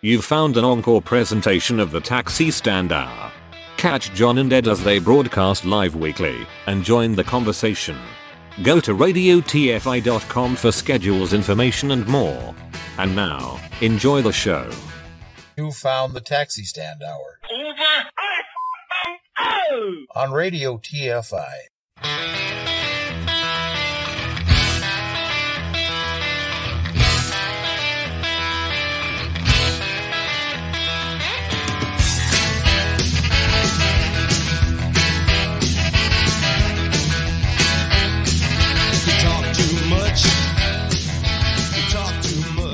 You've found an encore presentation of the Taxi Stand Hour. Catch John and Ed as they broadcast live weekly and join the conversation. Go to radiotfi.com for schedules, information, and more. And now, enjoy the show. You found the Taxi Stand Hour Over. on Radio TFI.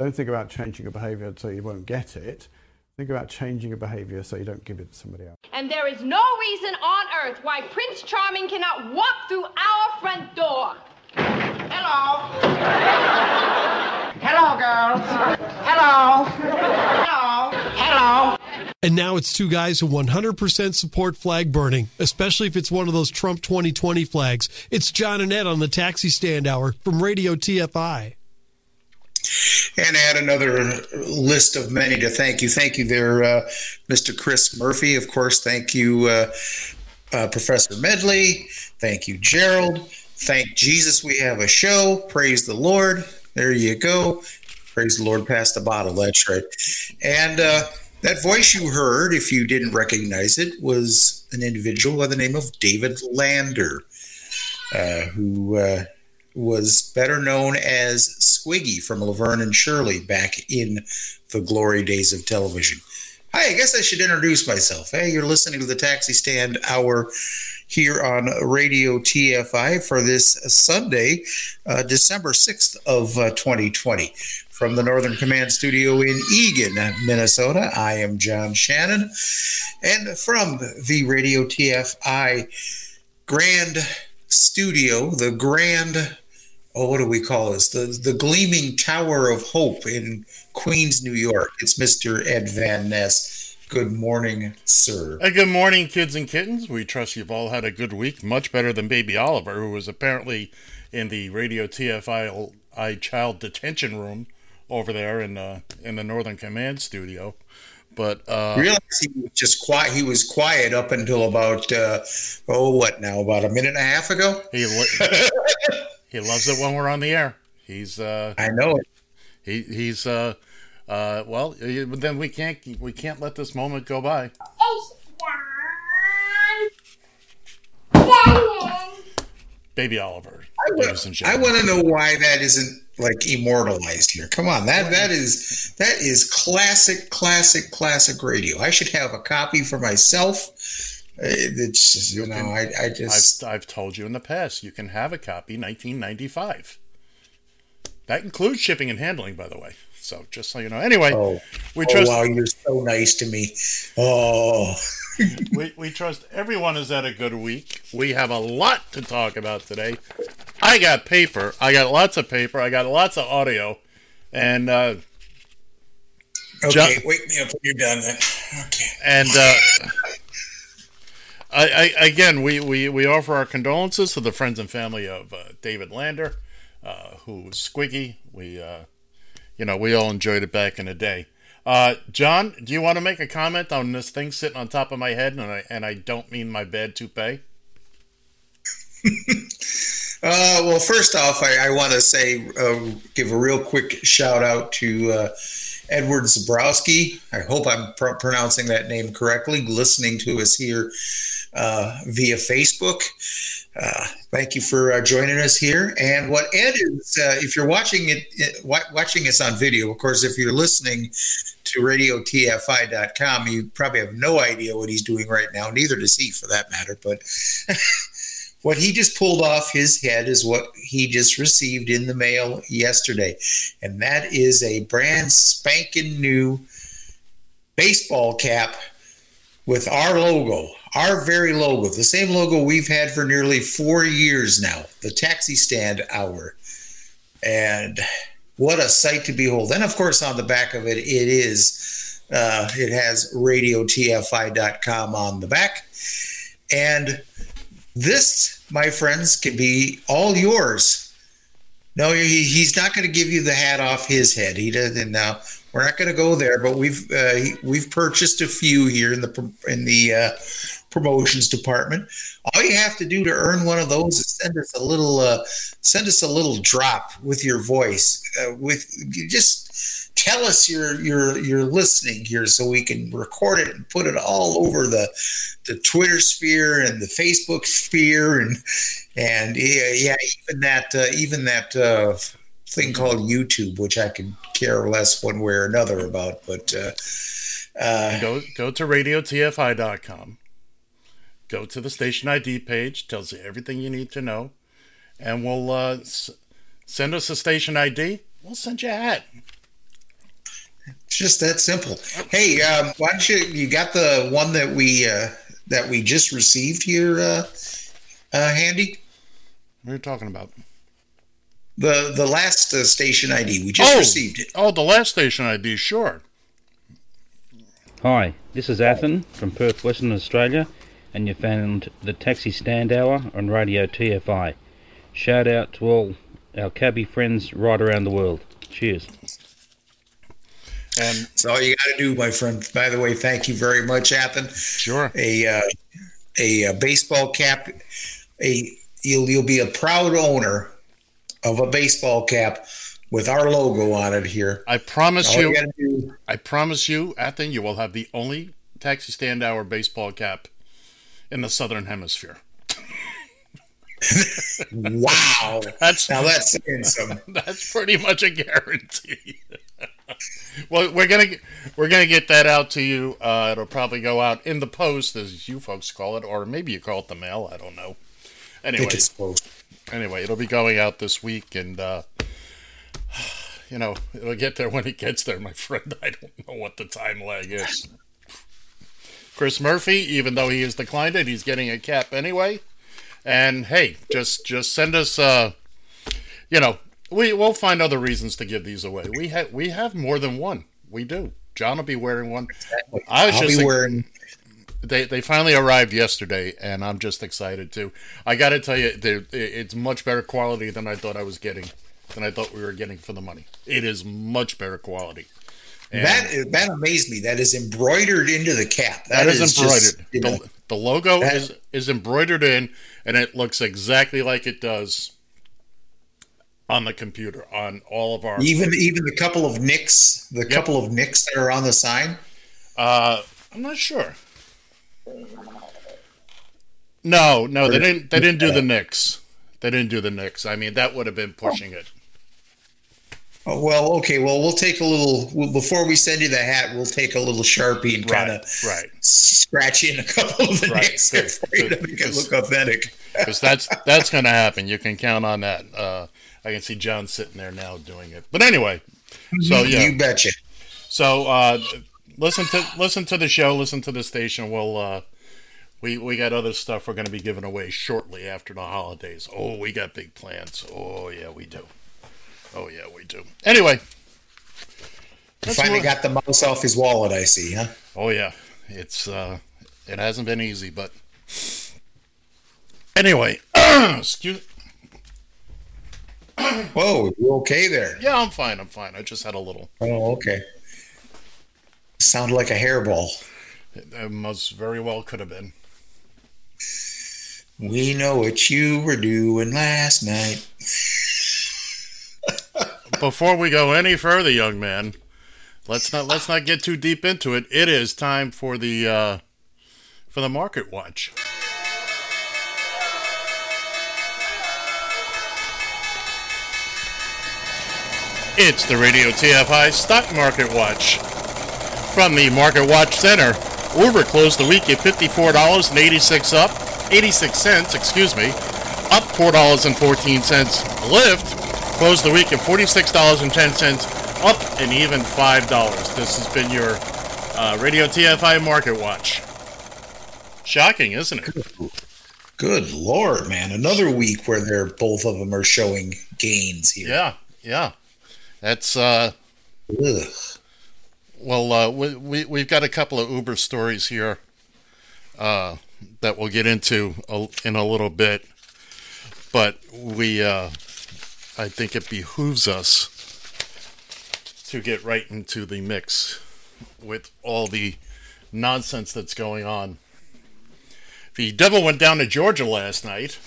Don't think about changing your behaviour so you won't get it. Think about changing your behaviour so you don't give it to somebody else. And there is no reason on earth why Prince Charming cannot walk through our front door. Hello. Hello, girls. Hello. Hello. Hello. And now it's two guys who 100% support flag burning, especially if it's one of those Trump 2020 flags. It's John and Ed on the Taxi Stand Hour from Radio TFI. And add another list of many to thank you. Thank you there, uh, Mr. Chris Murphy. Of course, thank you, uh, uh, Professor Medley. Thank you, Gerald. Thank Jesus we have a show. Praise the Lord. There you go. Praise the Lord past the bottle. That's right. And uh, that voice you heard, if you didn't recognize it, was an individual by the name of David Lander, uh, who uh, was better known as Squiggy from Laverne and Shirley back in the glory days of television. Hi, I guess I should introduce myself. Hey, you're listening to the Taxi Stand Hour here on Radio TFI for this Sunday, uh, December 6th of uh, 2020. From the Northern Command Studio in Eagan, Minnesota, I am John Shannon. And from the Radio TFI Grand Studio, the Grand oh, what do we call this? The the gleaming tower of hope in Queens, New York. It's Mr. Ed Van Ness. Good morning, sir. Hey, good morning, kids and kittens. We trust you've all had a good week, much better than Baby Oliver, who was apparently in the Radio TFI I child detention room over there in the in the Northern Command studio. But uh, realize he was just quiet. He was quiet up until about uh, oh, what now? About a minute and a half ago. He he loves it when we're on the air. He's uh, I know it. He he's uh, uh, well, then we can't we can't let this moment go by. Baby Oliver, I want, I want to know why that isn't like immortalized here. Come on, that that is that is classic, classic, classic radio. I should have a copy for myself. It's just, you know, I, I just. I've, I've told you in the past, you can have a copy 1995. That includes shipping and handling, by the way. So just so you know. Anyway, oh, we oh, trust. wow, you're so nice to me. Oh. we, we trust everyone has had a good week. We have a lot to talk about today. I got paper. I got lots of paper. I got lots of audio. And, uh, Okay, John, wake me up when you're done then. Okay. And, uh, I, I, again, we, we, we offer our condolences to the friends and family of uh, David Lander, uh, who was squiggy. We, uh, you know, we all enjoyed it back in the day. Uh, John, do you want to make a comment on this thing sitting on top of my head, and I and I don't mean my bad toupee? Uh, well, first off, I, I want to say, uh, give a real quick shout out to Edward Zabrowski. I hope I'm pr- pronouncing that name correctly. Listening to us here uh, via Facebook. Uh, thank you for uh, joining us here. And what Ed is, uh, if you're watching it, it, watching us on video, of course, if you're listening to radiotfi.com, you probably have no idea what he's doing right now. Neither does he, for that matter. But what he just pulled off his head is what he just received in the mail yesterday, and that is a brand spanking new baseball cap with our logo, our very logo, the same logo we've had for nearly four years now, the taxi stand hour. And what a sight to behold. And of course, on the back of it, it is, uh, it has radiotfi.com on the back. And this, my friends, can be all yours. No, he, he's not going to give you the hat off his head. He doesn't now. We're not going to go there, but we've uh, we've purchased a few here in the in the uh, promotions department. All you have to do to earn one of those is send us a little uh, send us a little drop with your voice. Uh, with just tell us you're you're you're listening here, so we can record it and put it all over the the Twitter sphere and the Facebook sphere and and yeah, yeah even that uh, even that uh, thing called YouTube, which I could care less one way or another about. But uh, uh, go go to radiotfi.com. Go to the station ID page. Tells you everything you need to know, and we'll uh, s- send us a station ID. We'll send you a hat. It's just that simple. Hey, um, why don't you? You got the one that we uh, that we just received here, uh, uh, handy. What are you talking about? The the last uh, station ID. We just oh, received it. Oh, the last station ID. Sure. Hi, this is Athen from Perth, Western Australia, and you found the Taxi Stand Hour on Radio TFI. Shout out to all our cabbie friends right around the world. Cheers. And That's all you got to do, my friend. By the way, thank you very much, Athen. sure. A uh, a, uh baseball cap. A you'll you'll be a proud owner of a baseball cap with our logo on it here. I promise All you. you do. I promise you, Athen, you will have the only taxi stand hour baseball cap in the southern hemisphere. Wow. That's Now that's saying some. that's pretty much a guarantee. well, we're gonna we're gonna get that out to you. Uh, it'll probably go out in the post, as you folks call it, or maybe you call it the mail. I don't know. Anyway, think it's supposed. anyway, it'll be going out this week, and uh, you know it'll get there when it gets there, my friend. I don't know what the time lag is. Chris Murphy, even though he has declined it, he's getting a cap anyway. And hey, just just send us, uh, you know, we we'll find other reasons to give these away. We have we have more than one. We do. John will be wearing one. I was I'll just be wearing. they they finally arrived yesterday, and I'm just excited too. I got to tell you, it's much better quality than I thought I was getting, than I thought we were getting for the money. It is much better quality. And That that amazed me. That is embroidered into the cap. that is, just, embroidered. you know, the, the logo that- is is embroidered in, and it looks exactly like it does on the computer on all of our. even even the couple of nicks, the couple of nicks that are on the sign. Uh, I'm not sure. No, no, they didn't. They didn't do the Knicks. They didn't do the Knicks. I mean, that would have been pushing it. Oh, well, okay. Well, we'll take a little well, before we send you the hat. We'll take a little sharpie and kind of right. scratch in a couple of the Right, nicks there for you to make it look authentic. because that's that's going to happen. You can count on that. Uh, I can see John sitting there now doing it. But anyway, so yeah, You betcha. so uh, listen to listen to the show, listen to the station. We'll uh, we we got other stuff we're going to be giving away shortly after the holidays. Oh, we got big plans. Oh yeah, we do. Oh yeah, we do. Anyway, let's finally got the mouse off his wallet. I see, huh? Oh yeah, it's uh, it hasn't been easy, but anyway, excuse. Whoa, you okay there? Yeah, I'm fine. I'm fine. I just had a little. Oh, okay. Sounded like a hairball. It most very well could have been. We know what you were doing last night. Before we go any further, young man, let's not let's not get too deep into it. It is time for the uh, for the market watch. It's the Radio TFI Stock Market Watch. From the Market Watch Center, Uber closed the week at $54.86 up, 86 cents, excuse me, up $4.14. Lyft closed the week at $46.10, up an even $5. This has been your uh, Radio TFI Market Watch. Shocking, isn't it? Good lord, man! Another week where they're both of them are showing gains here. Yeah, yeah. That's uh. Ugh. Well, uh, we, we we've got a couple of Uber stories here uh, that we'll get into a, in a little bit, but we uh, I think it behooves us to get right into the mix with all the nonsense that's going on. The devil went down to Georgia last night,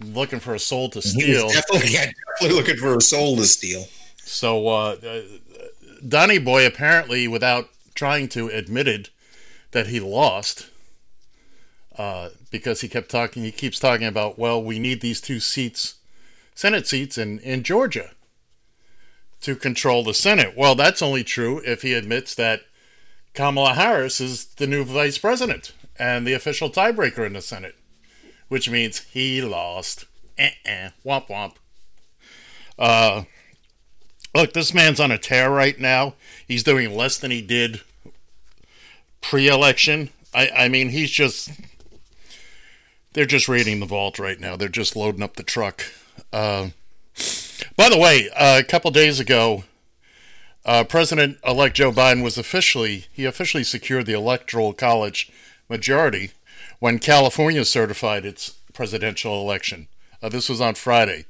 looking for a soul to steal. definitely, yeah, definitely looking for a soul to steal. So uh, uh, Donny Boy apparently, without trying to, admitted that he lost uh, because he kept talking. He keeps talking about, well, we need these two seats, Senate seats in in Georgia, to control the Senate. Well, that's only true if he admits that Kamala Harris is the new vice president and the official tiebreaker in the Senate, which means he lost. Eh-eh, womp womp. Uh, look, this man's on a tear right now. He's doing less than he did pre-election. I, I mean, he's just. They're just raiding the vault right now. They're just loading up the truck. Uh, by the way, uh, a couple days ago, uh, President-elect Joe Biden was officially he officially secured the electoral college majority when California certified its presidential election. Uh, this was on Friday,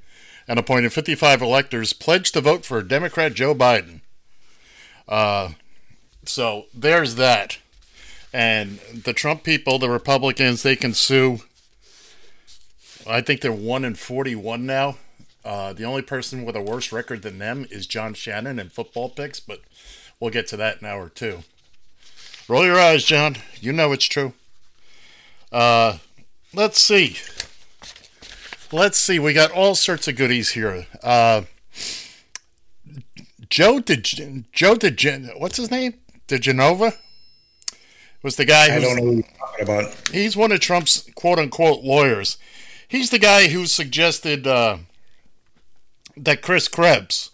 and appointed 55 electors pledged to vote for Democrat Joe Biden. Uh, so there's that, and the Trump people, the Republicans, they can sue. I think they're one in 41 now. Uh, the only person with a worse record than them is John Shannon in football picks, but we'll get to that in an hour two. Roll your eyes, John. You know it's true. Uh, let's see. Let's see. We got all sorts of goodies here. Uh, Joe De Joe De what's his name? diGenova was the guy. I don't know what you're talking about. He's one of Trump's quote unquote lawyers. He's the guy who suggested uh, that Chris Krebs,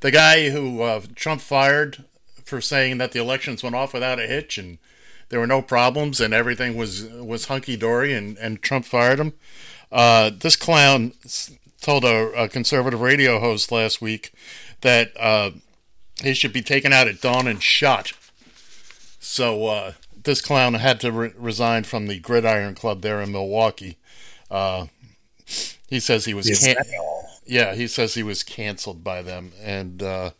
the guy who uh, Trump fired for saying that the elections went off without a hitch and there were no problems and everything was was hunky dory and, and Trump fired him. Uh, this clown told a, a conservative radio host last week that uh, he should be taken out at dawn and shot. So uh, this clown had to re- resign from the Gridiron Club there in Milwaukee. Uh, he says he was can- yeah, he says he was canceled by them. And uh,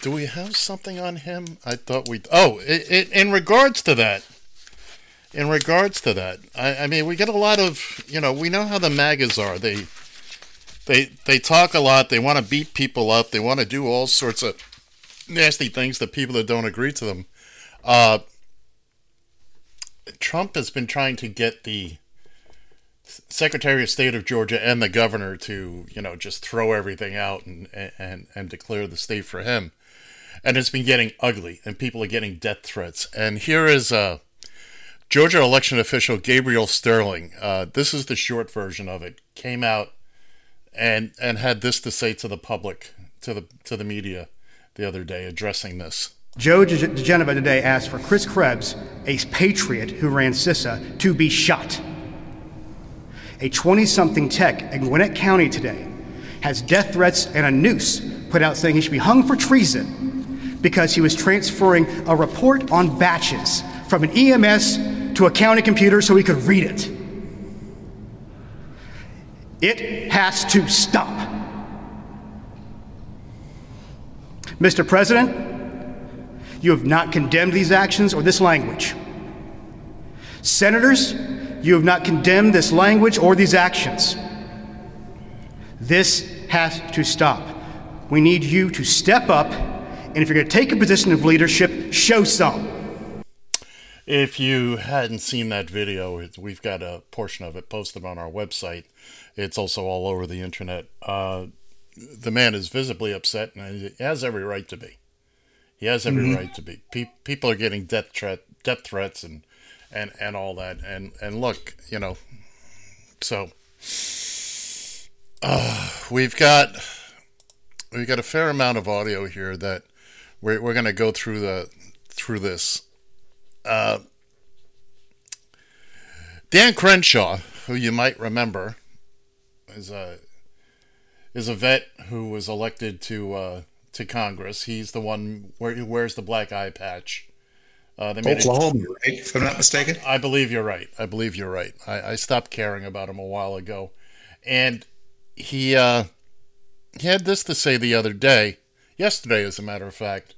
do we have something on him? I thought we. Oh, i i in regards to that, in regards to that, I, I mean, we get a lot of you know, we know how the MAGAs are. They they they talk a lot. They want to beat people up. They want to do all sorts of nasty things to people that don't agree to them. Uh, Trump has been trying to get the Secretary of State of Georgia and the governor to, you know, just throw everything out and and and declare the state for him. And it's been getting ugly, and people are getting death threats. And here is uh, Georgia election official Gabriel Sterling. Uh, this is the short version of it. Came out and and had this to say to the public, to the to the media, the other day, addressing this. Joe De- diGenova today asked for Chris Krebs, a patriot who ran CISA, to be shot. A 20 something tech in Gwinnett County today has death threats and a noose put out saying he should be hung for treason because he was transferring a report on batches from an EMS to a county computer so he could read it. It has to stop. Mr. President, you have not condemned these actions or this language. Senators, you have not condemned this language or these actions. This has to stop. We need you to step up, and if you're going to take a position of leadership, show some. If you hadn't seen that video, it's, we've got a portion of it posted on our website. It's also all over the internet. Uh, the man is visibly upset, and he has every right to be. He has every Mhm. right to be. Pe- people are getting death threat, death threats, and and and all that. And and look, you know, so uh, we've got we've got a fair amount of audio here that we're we're going to go through the through this. Uh, Dan Crenshaw, who you might remember, is a is a vet who was elected to uh, to Congress. He's the one where who wears the black eye patch. Uh, Oklahoma, a, right? If I'm not mistaken. I believe you're right. I believe you're right. I, I stopped caring about him a while ago, and he uh, he had this to say the other day, yesterday, as a matter of fact.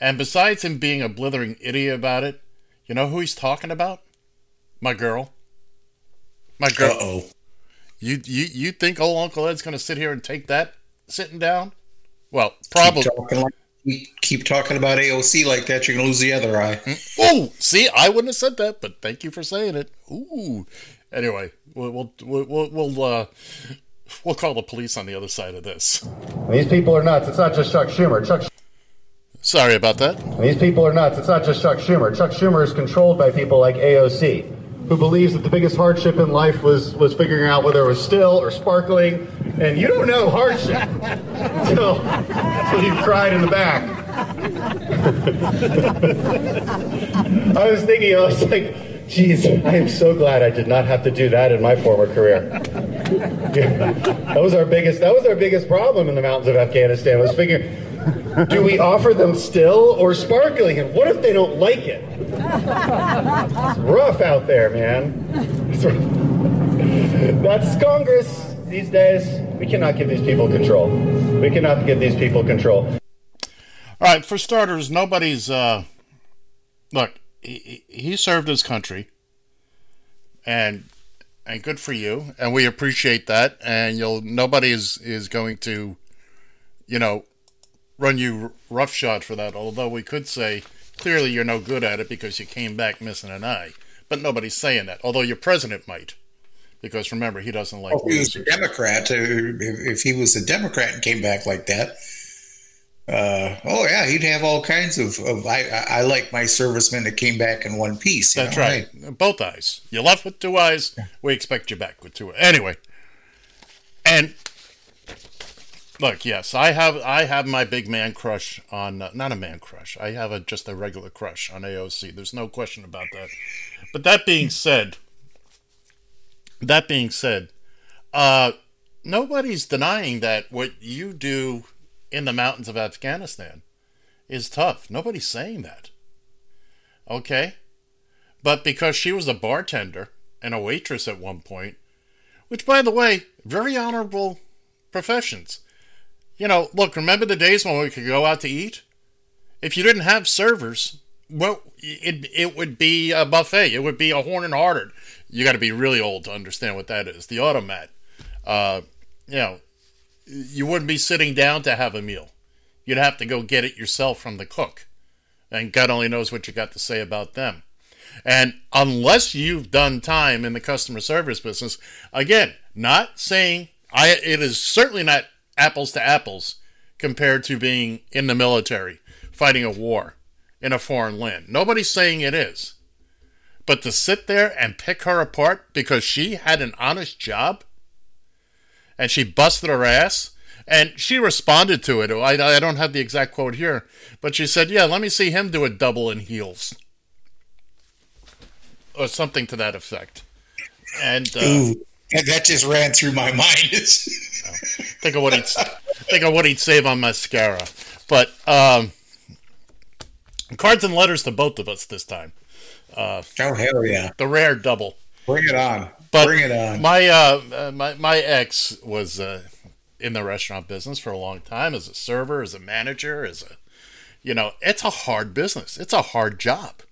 And besides him being a blithering idiot about it, you know who he's talking about? My girl. My girl. Uh oh. You you you think old Uncle Ed's going to sit here and take that sitting down? Well, probably. Keep talking, keep talking about AOC like that, you're going to lose the other eye. Oh, see, I wouldn't have said that, but thank you for saying it. Ooh. Anyway, we'll we'll we'll we'll, uh, we'll call the police on the other side of this. These people are nuts. It's not just Chuck Schumer. Chuck. Sorry about that. These people are nuts. It's not just Chuck Schumer. Chuck Schumer is controlled by people like AOC who believes that the biggest hardship in life was, was figuring out whether it was still or sparkling. And you don't know hardship until, until you've cried in the back. I was thinking, I was like, geez, I am so glad I did not have to do that in my former career. that was our biggest that was our biggest problem in the mountains of Afghanistan was figuring do we offer them still or sparkling? And what if they don't like it? It's rough out there, man. That's Congress these days. We cannot give these people control. We cannot give these people control. All right, for starters, nobody's. Uh, look, he, he served his country, and and good for you, and we appreciate that. And you'll nobody is is going to, you know, run you roughshod for that. Although we could say clearly you're no good at it because you came back missing an eye. But nobody's saying that. Although your president might, because remember he doesn't like. Oh, he was a Democrat. Uh, if he was a Democrat and came back like that, uh, oh yeah, he'd have all kinds of. of I, I like my servicemen that came back in one piece. That's know? right. right. Both eyes. You left with two eyes. We expect you back with two. Anyway, and Look, yes, I have I have my big man crush on uh, not a man crush. I have a just a regular crush on AOC. There's no question about that. But that being said, that being said, uh, nobody's denying that what you do in the mountains of Afghanistan is tough. Nobody's saying that. Okay? But because she was a bartender and a waitress at one point, which by the way, very honorable professions you know, look, remember the days when we could go out to eat? If you didn't have servers, well, it, it would be a buffet. It would be a Horn and Hardart. You got to be really old to understand what that is. The automat. Uh, you know, you wouldn't be sitting down to have a meal. You'd have to go get it yourself from the cook. And God only knows what you got to say about them. And unless you've done time in the customer service business, again, not saying I it is certainly not apples to apples compared to being in the military, fighting a war in a foreign land. Nobody's saying it is. But to sit there and pick her apart because she had an honest job and she busted her ass and she responded to it. I, I don't have the exact quote here, but she said, Yeah, let me see him do a double in heels. Or something to that effect. And uh, Ooh, that just ran through my mind. Think of what he'd think of what he'd save on mascara. But um, cards and letters to both of us this time. Uh, oh hell yeah! The rare double. Bring it on. But Bring it on. My uh, uh, my my ex was uh, in the restaurant business for a long time as a server, as a manager, as a you know, it's a hard business. It's a hard job.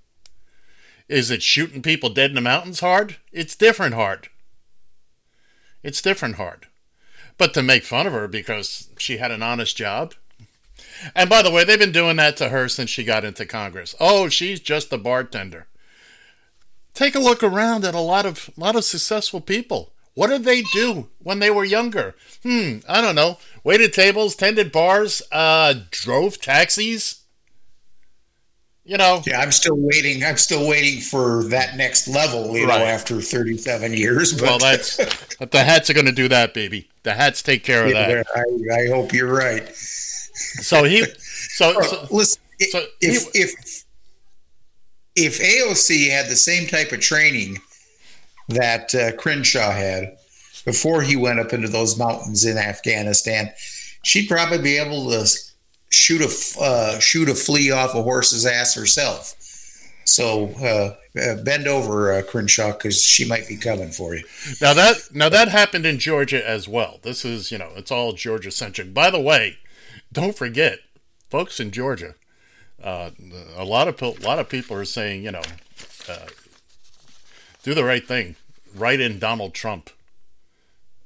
Is it shooting people dead in the mountains hard? It's different hard. It's different hard but to make fun of her because she had an honest job. And by the way, they've been doing that to her since she got into Congress. Oh, she's just a bartender. Take a look around at a lot of a lot of successful people. What did they do when they were younger? Hmm, I don't know. Waited tables, tended bars, uh, drove taxis. You know. Yeah, I'm still waiting. I'm still waiting for that next level. You right. know, after 37 years. But well, that's the hats are going to do that, baby. The hats take care of yeah, that. I, I, hope you're right. So he, so, so listen. So if he, if if AOC had the same type of training that uh, Crenshaw had before he went up into those mountains in Afghanistan, she'd probably be able to shoot a uh, shoot a flea off a horse's ass herself. So uh, uh, bend over, uh, Crenshaw, because she might be coming for you. Now that now that happened in Georgia as well. This is you know it's all Georgia centric. By the way, don't forget, folks in Georgia, uh, a lot of a lot of people are saying you know uh, do the right thing, write in Donald Trump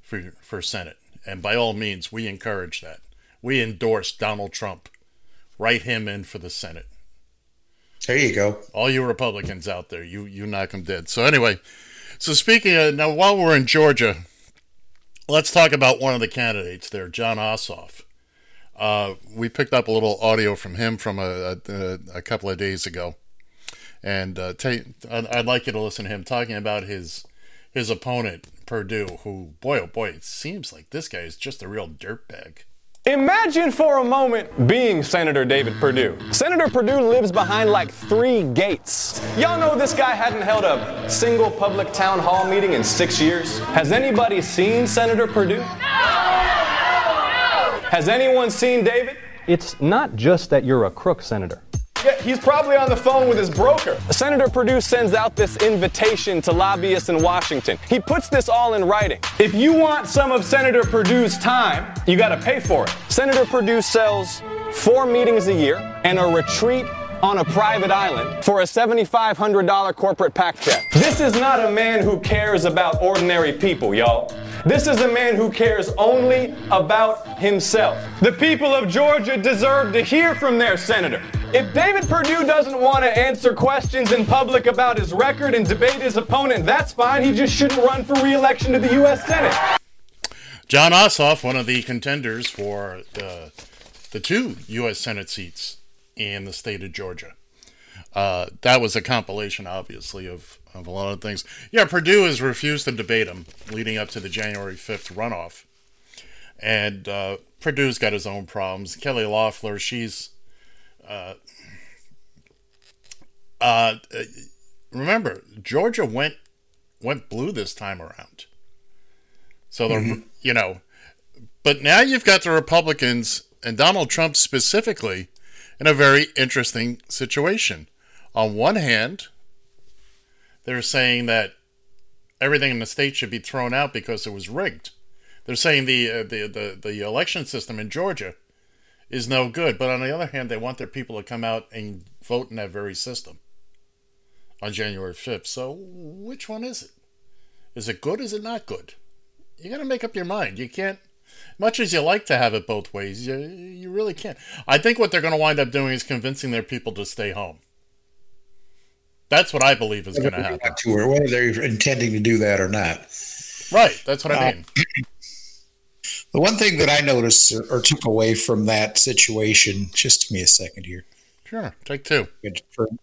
for for Senate, and by all means, we encourage that. We endorse Donald Trump. Write him in for the Senate. There you go. All you Republicans out there, you you knock them dead. So anyway, so speaking of now, while we're in Georgia, let's talk about one of the candidates there, Jon Ossoff. Uh, we picked up a little audio from him from a, a, a couple of days ago, and uh, I'd, I'd like you to listen to him talking about his his opponent Perdue, who boy oh boy, it seems like this guy is just a real dirtbag. Imagine for a moment being Senator David Perdue. Senator Perdue lives behind like three gates. Y'all know this guy hadn't held a single public town hall meeting in six years. Has anybody seen Senator Perdue? No! Has anyone seen David? It's not just that you're a crook, Senator. Yeah, he's probably on the phone with his broker. Senator Perdue sends out this invitation to lobbyists in Washington. He puts this all in writing. If you want some of Senator Perdue's time, you got to pay for it. Senator Perdue sells four meetings a year and a retreat on a private island for a $7,500 corporate PAC check. This is not a man who cares about ordinary people, y'all. This is a man who cares only about himself. The people of Georgia deserve to hear from their senator. If David Perdue doesn't want to answer questions in public about his record and debate his opponent, that's fine. He just shouldn't run for re-election to the U.S. Senate. Jon Ossoff, one of the contenders for the, the two U.S. Senate seats in the state of Georgia. Uh, that was a compilation, obviously, of, of a lot of things. Yeah, Perdue has refused to debate him leading up to the January 5th runoff. And uh, Perdue's got his own problems. Kelly Loeffler, she's. Uh, uh, remember, Georgia went went blue this time around. So, the, mm-hmm. you know, but now you've got the Republicans and Donald Trump specifically in a very interesting situation. On one hand, they're saying that everything in the state should be thrown out because it was rigged. They're saying the, uh, the the the election system in Georgia is no good, but on the other hand, they want their people to come out and vote in that very system on January 5th. So, which one is it? Is it good? Is it not good? You got to make up your mind. You can't much as you like to have it both ways, you, you really can't. I think what they're going to wind up doing is convincing their people to stay home. That's what I believe is going to happen. To or whether they're intending to do that or not. Right. That's what I mean. Uh, the one thing that I noticed or, or, took away from that situation, just give me a second here. Sure. Take two.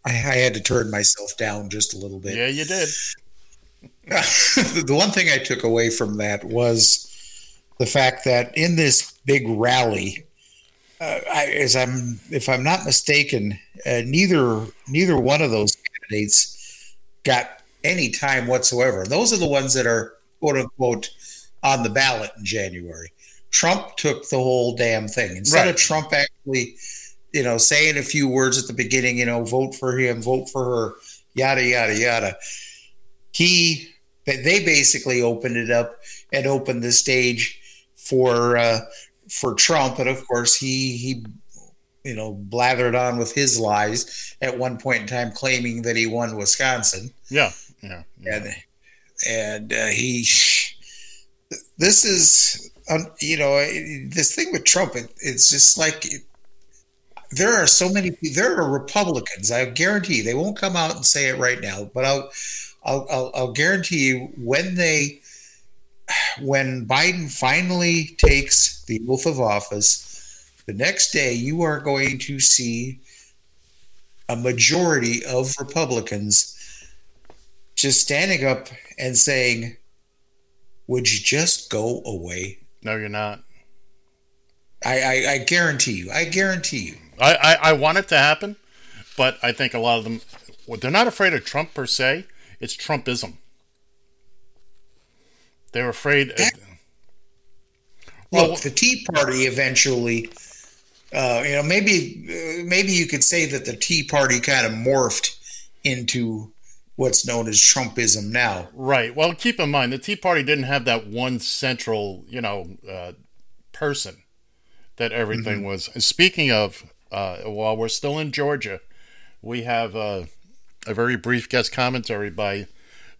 I had to turn myself down just a little bit. Yeah, you did. the one thing I took away from that was the fact that in this big rally, uh, I, as I'm, if I'm not mistaken, uh, neither neither one of those candidates got any time whatsoever. Those are the ones that are quote unquote on the ballot in January. Trump took the whole damn thing instead right. of Trump actually, you know, saying a few words at the beginning. You know, vote for him, vote for her, yada yada yada. He, they basically opened it up and opened the stage for uh, for Trump, and of course he he you know blathered on with his lies at one point in time, claiming that he won Wisconsin. Yeah, yeah, yeah. and and uh, he this is um, you know this thing with Trump. It, it's just like. It, there are so many there are republicans i guarantee they won't come out and say it right now but i'll i'll i'll, I'll guarantee you when they when Biden finally takes the oath of office, the next day you are going to see a majority of Republicans just standing up and saying, Would you just go away? No, you're not. I, I, I guarantee you. I guarantee you. I, I, I want it to happen, but I think a lot of them, well, they're not afraid of Trump per se. It's Trumpism. They're afraid. That, well, look, the Tea Party eventually, uh, you know, maybe uh, maybe you could say that the Tea Party kind of morphed into what's known as Trumpism now. Right. Well, keep in mind the Tea Party didn't have that one central, you know, uh, person that everything mm-hmm. was. And speaking of, uh, while we're still in Georgia, we have uh, a very brief guest commentary by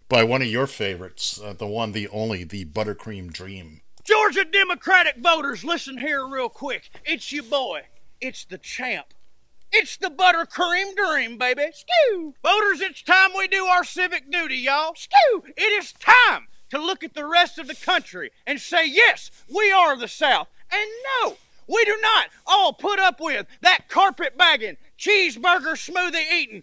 by one of your favorites, uh, the one, the only, the Buttercream Dream. Georgia Democratic voters, listen here real quick. It's your boy. It's the champ. It's the buttercream dream, baby. Skew! Voters, it's time we do our civic duty, y'all. Skew! It is time to look at the rest of the country and say, yes, we are the South. And no, we do not all put up with that carpet bagging, cheeseburger smoothie eating,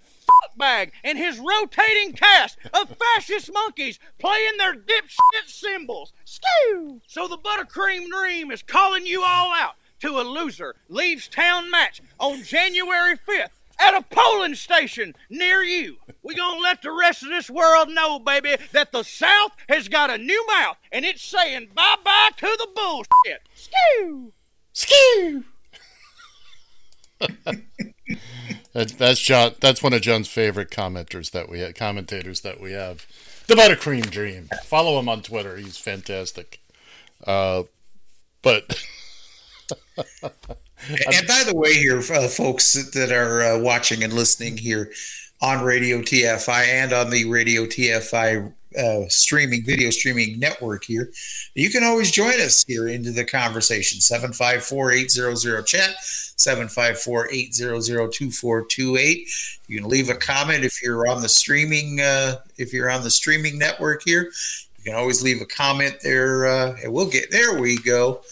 bag and his rotating cast of fascist monkeys playing their dipshit cymbals. Skew! So the buttercream dream is calling you all out to a loser leaves town match on January 5th at a polling station near you. we gonna let the rest of this world know, baby, that the South has got a new mouth and it's saying bye-bye to the bullshit. Skew! Skew! That's that's John. That's one of John's favorite commenters that we have, commentators that we have. The Buttercream Dream. Follow him on Twitter. He's fantastic. Uh, but. and by the way, here, uh, folks that are uh, watching and listening here on Radio TFI and on the Radio TFI uh, streaming video streaming network here. You can always join us here into the conversation. 754-800 chat 754-800-2428 you can leave a comment if you're on the streaming uh, if you're on the streaming network here. You can always leave a comment there uh, and we'll get there we go.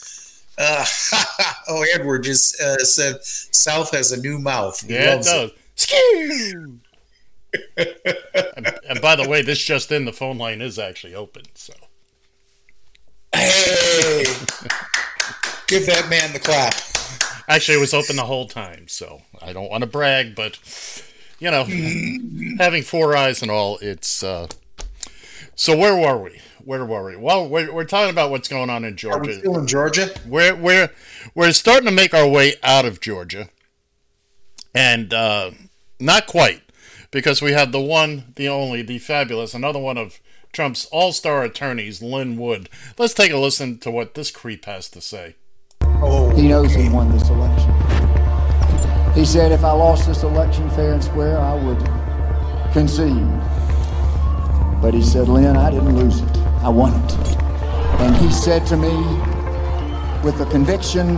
Uh, oh edward just uh, said south has a new mouth. He yeah it does. It and, and, by the way, this just in, the phone line is actually open. So, hey, give that man the clap. Actually, it was open the whole time, so I don't want to brag, but you know, having four eyes and all, it's. Uh... So where were we? Where were we? Well, we're, we're talking about what's going on in Georgia. Are we still in Georgia? We're we're we're starting to make our way out of Georgia, and uh, not quite because we have the one, the only, the fabulous, another one of Trump's all star attorneys, Lin Wood. Let's take a listen to what this creep has to say. Oh, he knows he won this election. He said, if I lost this election fair and square, I would concede. But he said, Lin, I didn't lose it. I won it. And he said to me, with the conviction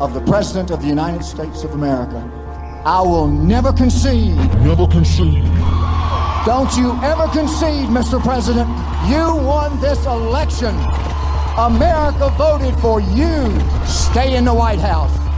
of the President of the United States of America, I will never concede. Never concede. Don't you ever concede, Mr. President. You won this election. America voted for you. Stay in the White House.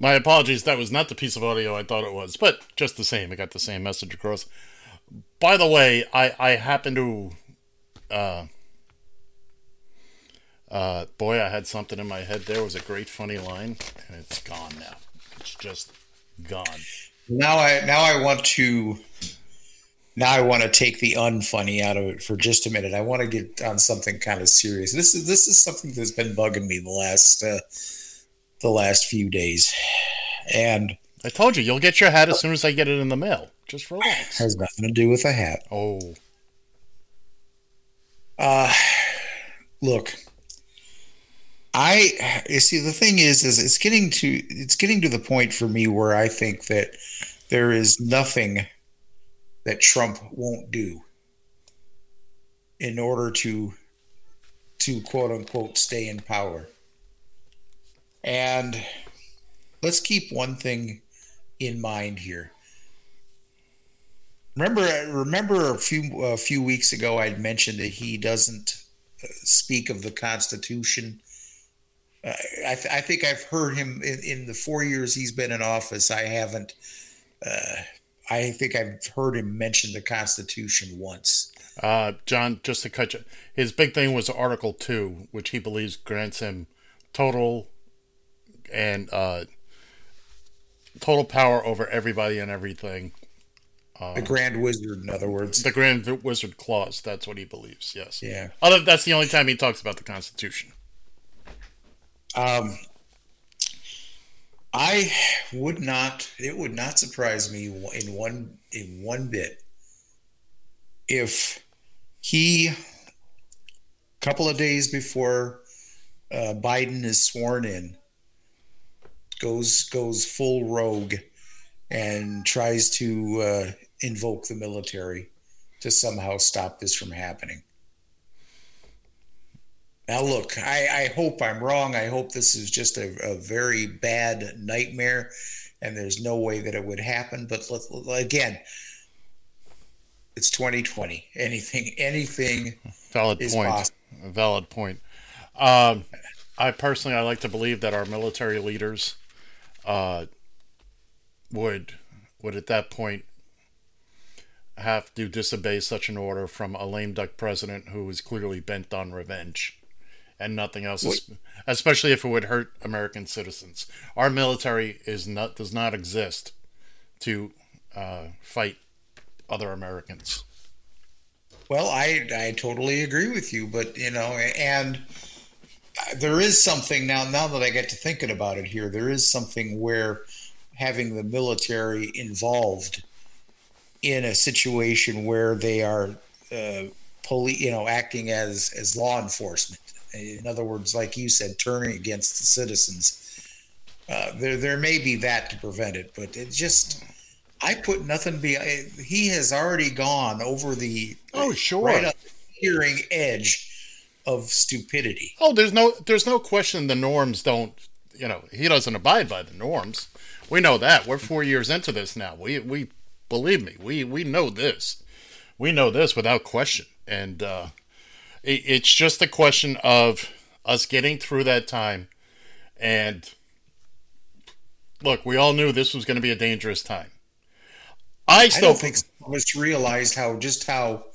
My apologies, that was not the piece of audio I thought it was, but just the same, I got the same message across. By the way, I, I happen to. Uh, uh, boy, I had something in my head there. It was a great funny line, and it's gone now. It's just gone. Now I now I want to now I want to take the unfunny out of it for just a minute. I want to get on something kind of serious. This is this is something that's been bugging me the last uh, the last few days. And I told you, you'll get your hat as soon as I get it in the mail. Just relax. Has nothing to do with a hat. Oh. Uh look. I you see the thing is is it's getting to it's getting to the point for me where I think that there is nothing that Trump won't do in order to to quote unquote stay in power. And let's keep one thing in mind here. Remember, remember a few a few weeks ago, I mentioned that he doesn't uh, speak of the Constitution. I, th- I, think I've heard him in, in, the four years he's been in office. I haven't. Uh, I think I've heard him mention the Constitution once. Uh, John, just to cut you, his big thing was Article Two, which he believes grants him total and uh, total power over everybody and everything. Um, the Grand Wizard, in other words. The Grand Wizard clause. That's what he believes. Yes. Yeah. Other, that's the only time he talks about the Constitution. Um, I would not. It would not surprise me in one in one bit if he, a couple of days before uh, Biden is sworn in, goes goes full rogue and tries to uh, invoke the military to somehow stop this from happening. Now, look, I, I hope I'm wrong. I hope this is just a, a, very bad nightmare and there's no way that it would happen. But let, again, it's 2020. Anything, anything valid point. Possible. Valid point. Um, I personally, I like to believe that our military leaders uh, would would at that point have to disobey such an order from a lame duck president who is clearly bent on revenge and nothing else, especially if it would hurt American citizens. Our military is not does not exist to uh, fight other Americans. Well, I I totally agree with you, but you know, and there is something now. Now that I get to thinking about it here, there is something where having the military involved in a situation where they are, uh, poli- you know, acting as as law enforcement in other words, like you said, turning against the citizens. Uh, there, there may be that to prevent it, but it just, I put nothing be. He has already gone over the oh sure right up the hearing edge of stupidity. Oh, there's no, there's no question. The norms don't, you know, he doesn't abide by the norms. We know that. We're four years into this now. We, we, believe me, we, we know this. We know this without question. And uh, it's just a question of us getting through that time. And look, we all knew this was going to be a dangerous time. I still I don't think some of us realized how just how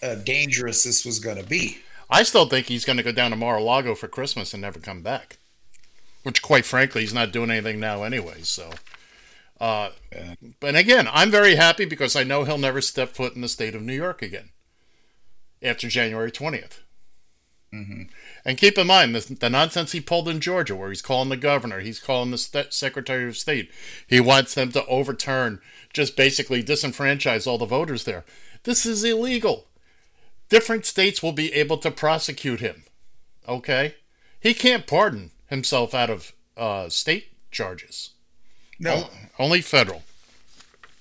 uh, dangerous this was going to be. I still think he's going to go down to Mar-a-Lago for Christmas and never come back. Which, quite frankly, he's not doing anything now anyway. So, uh, but again, I'm very happy because I know he'll never step foot in the state of New York again after January 20th. Mm-hmm. And keep in mind the, the, nonsense he pulled in Georgia, where he's calling the governor, he's calling the st- Secretary of State. He wants them to overturn, just basically disenfranchise all the voters there. This is illegal. Different states will be able to prosecute him. Okay? He can't pardon himself out of uh, state charges. No. only federal.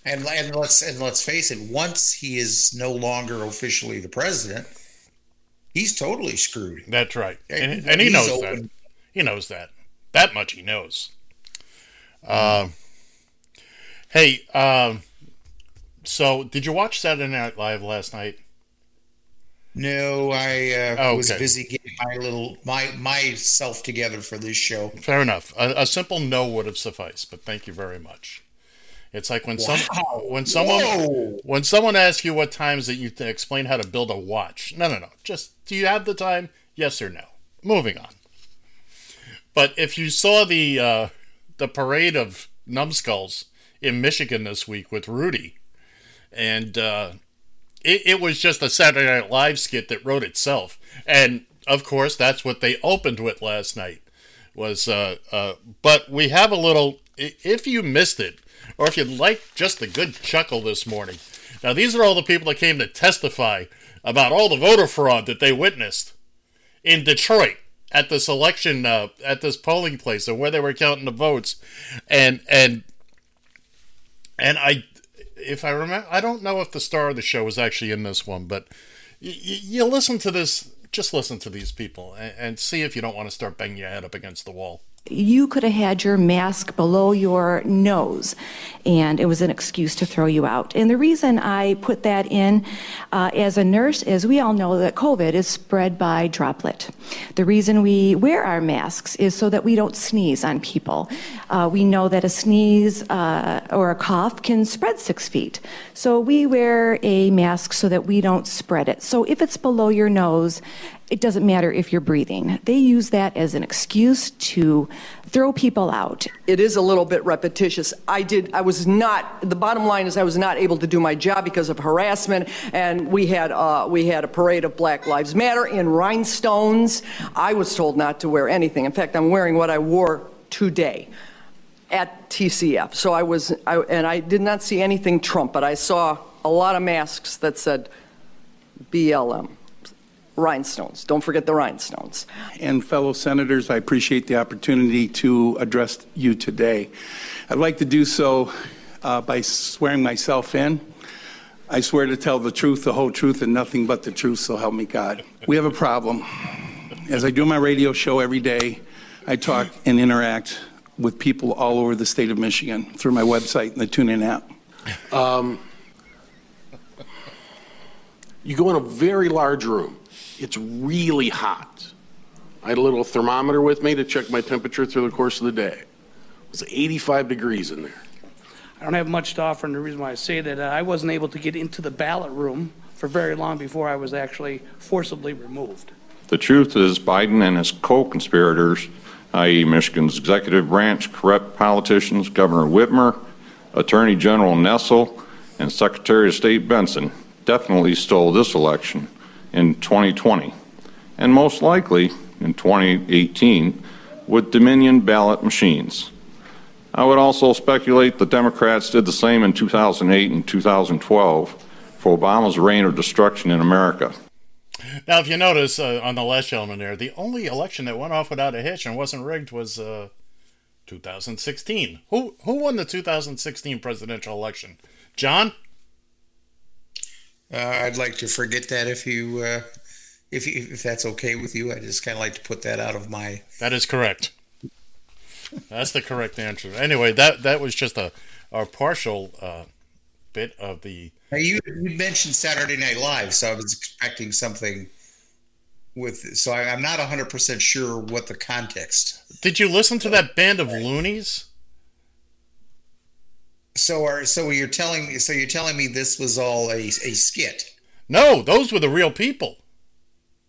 And, and let's and let's face it. Once he is no longer officially the president, he's totally screwed. That's right, and, and he knows open. that. He knows that. That much he knows. Uh, hey, uh, so did you watch Saturday Night Live last night? No, I uh, okay. was busy getting my little my myself together for this show. Fair enough. A, a simple no would have sufficed, but thank you very much. It's like when wow. some when someone Whoa. when someone asks you what times it, you explain how to build a watch. No, no, no. Just do you have the time? Yes or no. Moving on. But if you saw the uh, the parade of numbskulls in Michigan this week with Rudy, and uh, it, it was just a Saturday Night Live skit that wrote itself, and of course that's what they opened with last night. Was uh, uh, but we have a little. If you missed it, or if you'd like just a good chuckle this morning. Now, these are all the people that came to testify about all the voter fraud that they witnessed in Detroit at this election, uh, at this polling place, or where they were counting the votes, and and and I, if I remember, I don't know if the star of the show was actually in this one, but y- you listen to this, just listen to these people, and, and see if you don't want to start banging your head up against the wall you could have had your mask below your nose and it was an excuse to throw you out. And the reason I put that in uh, as a nurse is we all know that COVID is spread by droplet. The reason we wear our masks is so that we don't sneeze on people. Uh, we know that a sneeze uh, or a cough can spread six feet. So we wear a mask so that we don't spread it. So if it's below your nose it doesn't matter if you're breathing. They use that as an excuse to throw people out. It is a little bit repetitious. I did I was not the bottom line is I was not able to do my job because of harassment and we had uh, we had a parade of Black Lives Matter in rhinestones. I was told not to wear anything. In fact, I'm wearing what I wore today at TCF. So I was I, and I did not see anything Trump, but I saw a lot of masks that said BLM rhinestones. Don't forget the rhinestones. And fellow senators, I appreciate the opportunity to address you today. I'd like to do so uh, by swearing myself in. I swear to tell the truth, the whole truth, and nothing but the truth, so help me God. We have a problem. As I do my radio show every day, I talk and interact with people all over the state of Michigan through my website and the TuneIn app. Um, you go in a very large room it's really hot. I had a little thermometer with me to check my temperature through the course of the day. It was 85 degrees in there. I don't have much to offer, and the reason why I say that, uh, I wasn't able to get into the ballot room for very long before I was actually forcibly removed. The truth is, Biden and his co conspirators, i.e., Michigan's executive branch, corrupt politicians, Governor Whitmer, Attorney General Nessel, and Secretary of State Benson, definitely stole this election in 2020, and most likely in 2018 with Dominion ballot machines. I would also speculate the Democrats did the same in 2008 and 2012 for Obama's reign of destruction in America. Now, if you notice uh, on the last gentleman there, the only election that went off without a hitch and wasn't rigged was uh, 2016. Who who won the 2016 presidential election? John. Uh, I'd like to forget that if you, uh, if you, if that's okay with you. I just kind of like to put that out of my. That is correct. That's the correct answer. Anyway, that that was just a a partial uh, bit of the. Now you you mentioned Saturday Night Live, so I was expecting something with. So I, I'm not 100 percent sure what the context. Did you listen to that band of loonies? So are so you're telling me so you're telling me this was all a, a skit? No, those were the real people.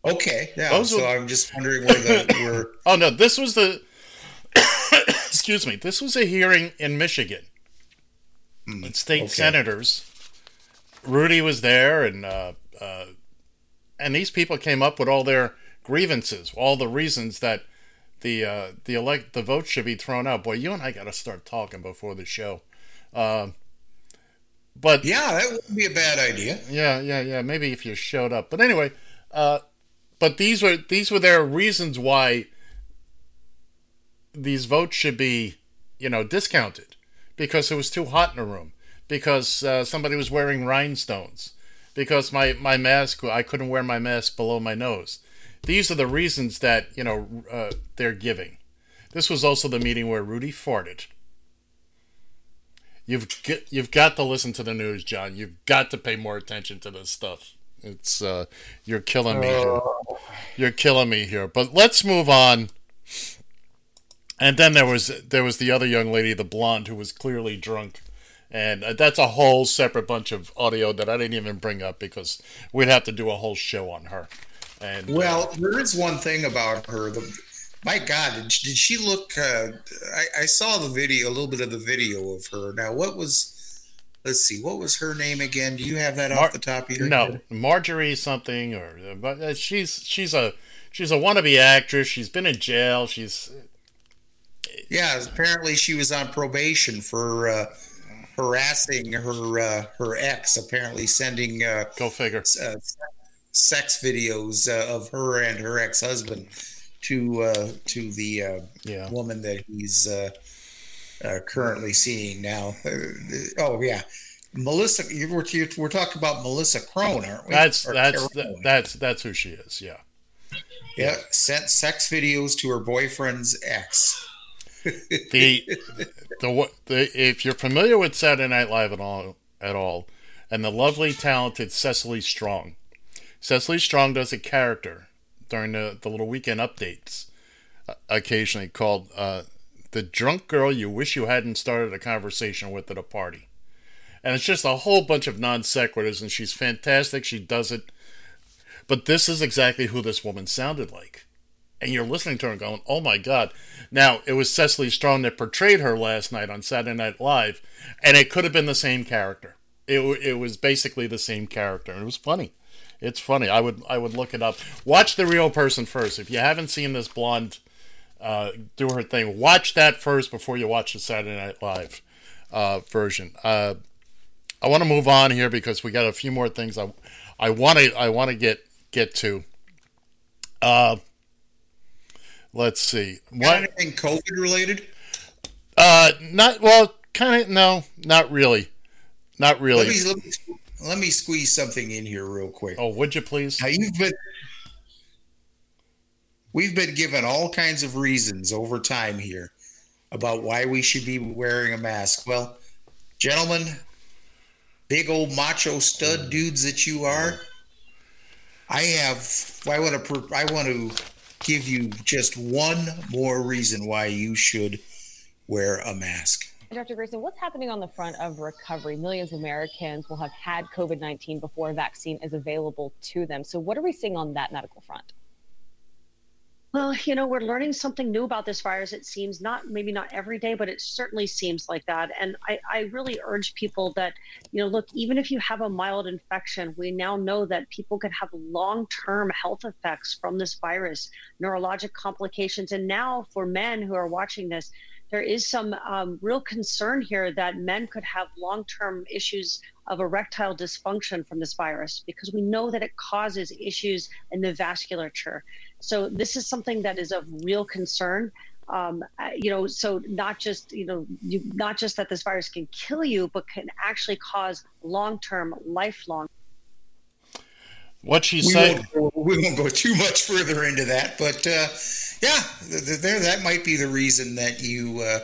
Okay, yeah. Those so were... I'm just wondering where the were. oh no, this was the. excuse me. This was a hearing in Michigan. Mm, state okay. senators. Rudy was there, and uh, uh, and these people came up with all their grievances, all the reasons that the uh, the elect the vote should be thrown out. Boy, you and I got to start talking before the show. Uh, but yeah, that would be a bad idea. Yeah, yeah, yeah. Maybe if you showed up. But anyway, uh, but these were these were their reasons why these votes should be, you know, discounted because it was too hot in a room, because uh, somebody was wearing rhinestones, because my my mask I couldn't wear my mask below my nose. These are the reasons that you know uh, they're giving. This was also the meeting where Rudy farted. You've get, you've got to listen to the news, John. You've got to pay more attention to this stuff. It's uh, you're killing me here. You're killing me here. But let's move on. And then there was there was the other young lady, the blonde, who was clearly drunk, and uh, that's a whole separate bunch of audio that I didn't even bring up because we'd have to do a whole show on her. And well, uh, there is one thing about her. The my God, did, did she look? Uh, I, I, saw the video, a little bit of the video of her. Now, what was? Let's see, what was her name again? Do you have that Mar- off the top of your no, head? No, Marjorie something, or but uh, she's she's a she's a wannabe actress. She's been in jail. She's yeah. Apparently, she was on probation for uh, harassing her uh, her ex. Apparently, sending uh, go figure uh, sex videos uh, of her and her ex husband to uh, to the uh, yeah. woman that he's uh, uh currently seeing now. Uh, oh yeah, Melissa. We're, we're talking about Melissa Crone, aren't we? That's or that's that's that's who she is. Yeah. Yeah, sent sex videos to her boyfriend's ex. the, the the if you're familiar with Saturday Night Live at all at all, and the lovely talented Cecily Strong, Cecily Strong does a character during the, the little weekend updates uh, occasionally called uh, The Drunk Girl You Wish You Hadn't Started a Conversation With at a Party. And it's just a whole bunch of non sequiturs, and she's fantastic. She does it But this is exactly who this woman sounded like. And you're listening to her going, oh my God. Now, it was Cecily Strong that portrayed her last night on Saturday Night Live, and it could have been the same character. It, it was basically the same character. And it was funny. It's funny. I would I would look it up. Watch the real person first. If you haven't seen this blonde uh, do her thing, watch that first before you watch the Saturday Night Live uh, version. Uh, I want to move on here because we got a few more things I I want to I want to get get to. Uh, let's see. What anything COVID related? Uh, not well. Kind of no, not really, not really. Let me, let me, let me squeeze something in here real quick. Oh, would you please? Now you've been we've been given all kinds of reasons over time here about why we should be wearing a mask. Well, gentlemen, big old macho stud dudes that you are, I have I want to I want to give you just one more reason why you should wear a mask. Dr. Grayson, what's happening on the front of recovery? Millions of Americans will have had COVID 19 before a vaccine is available to them. So, what are we seeing on that medical front? Well, you know, we're learning something new about this virus. It seems not maybe not every day, but it certainly seems like that. And I, I really urge people that, you know, look, even if you have a mild infection, we now know that people can have long term health effects from this virus, neurologic complications. And now for men who are watching this, there is some um, real concern here that men could have long term issues of erectile dysfunction from this virus because we know that it causes issues in the vasculature. So, this is something that is of real concern. Um, you know, so not just you know, you, not just that this virus can kill you, but can actually cause long-term, lifelong. What she we said. Won't, we won't go too much further into that, but uh, yeah, there that might be the reason that you uh,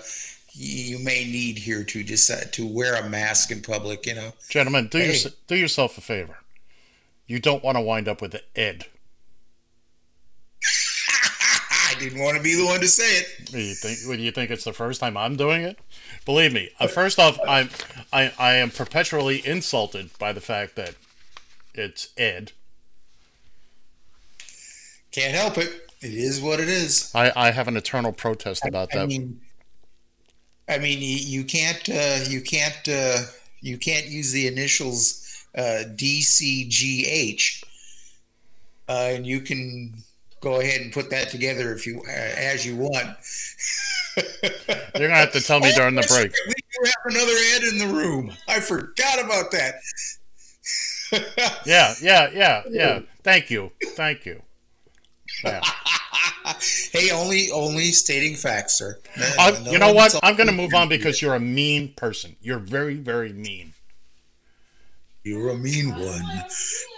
you may need here to decide to wear a mask in public. You know, gentlemen, do Hey. your, do yourself a favor. You don't want to wind up with Ed. I didn't want to be the one to say it. You think? Do you think it's the first time I'm doing it? Believe me. Uh, first off, I'm I, I am perpetually insulted by the fact that it's Ed. Can't help it. It is what it is. I, I have an eternal protest about I that. mean, I mean, you, you can't, uh, you can't, uh, you can't use the initials uh, DCGH, uh, and you can go ahead and put that together if you, uh, as you want. You're gonna have to tell me Oh, during the break. We do have another Ed in the room. I forgot about that. Yeah, yeah, yeah, yeah. Thank you, thank you. Yeah. hey, only, only stating facts, sir. No- I, no you know what? I'm going to move on because you're a mean person. You're very, very mean. You're a mean one,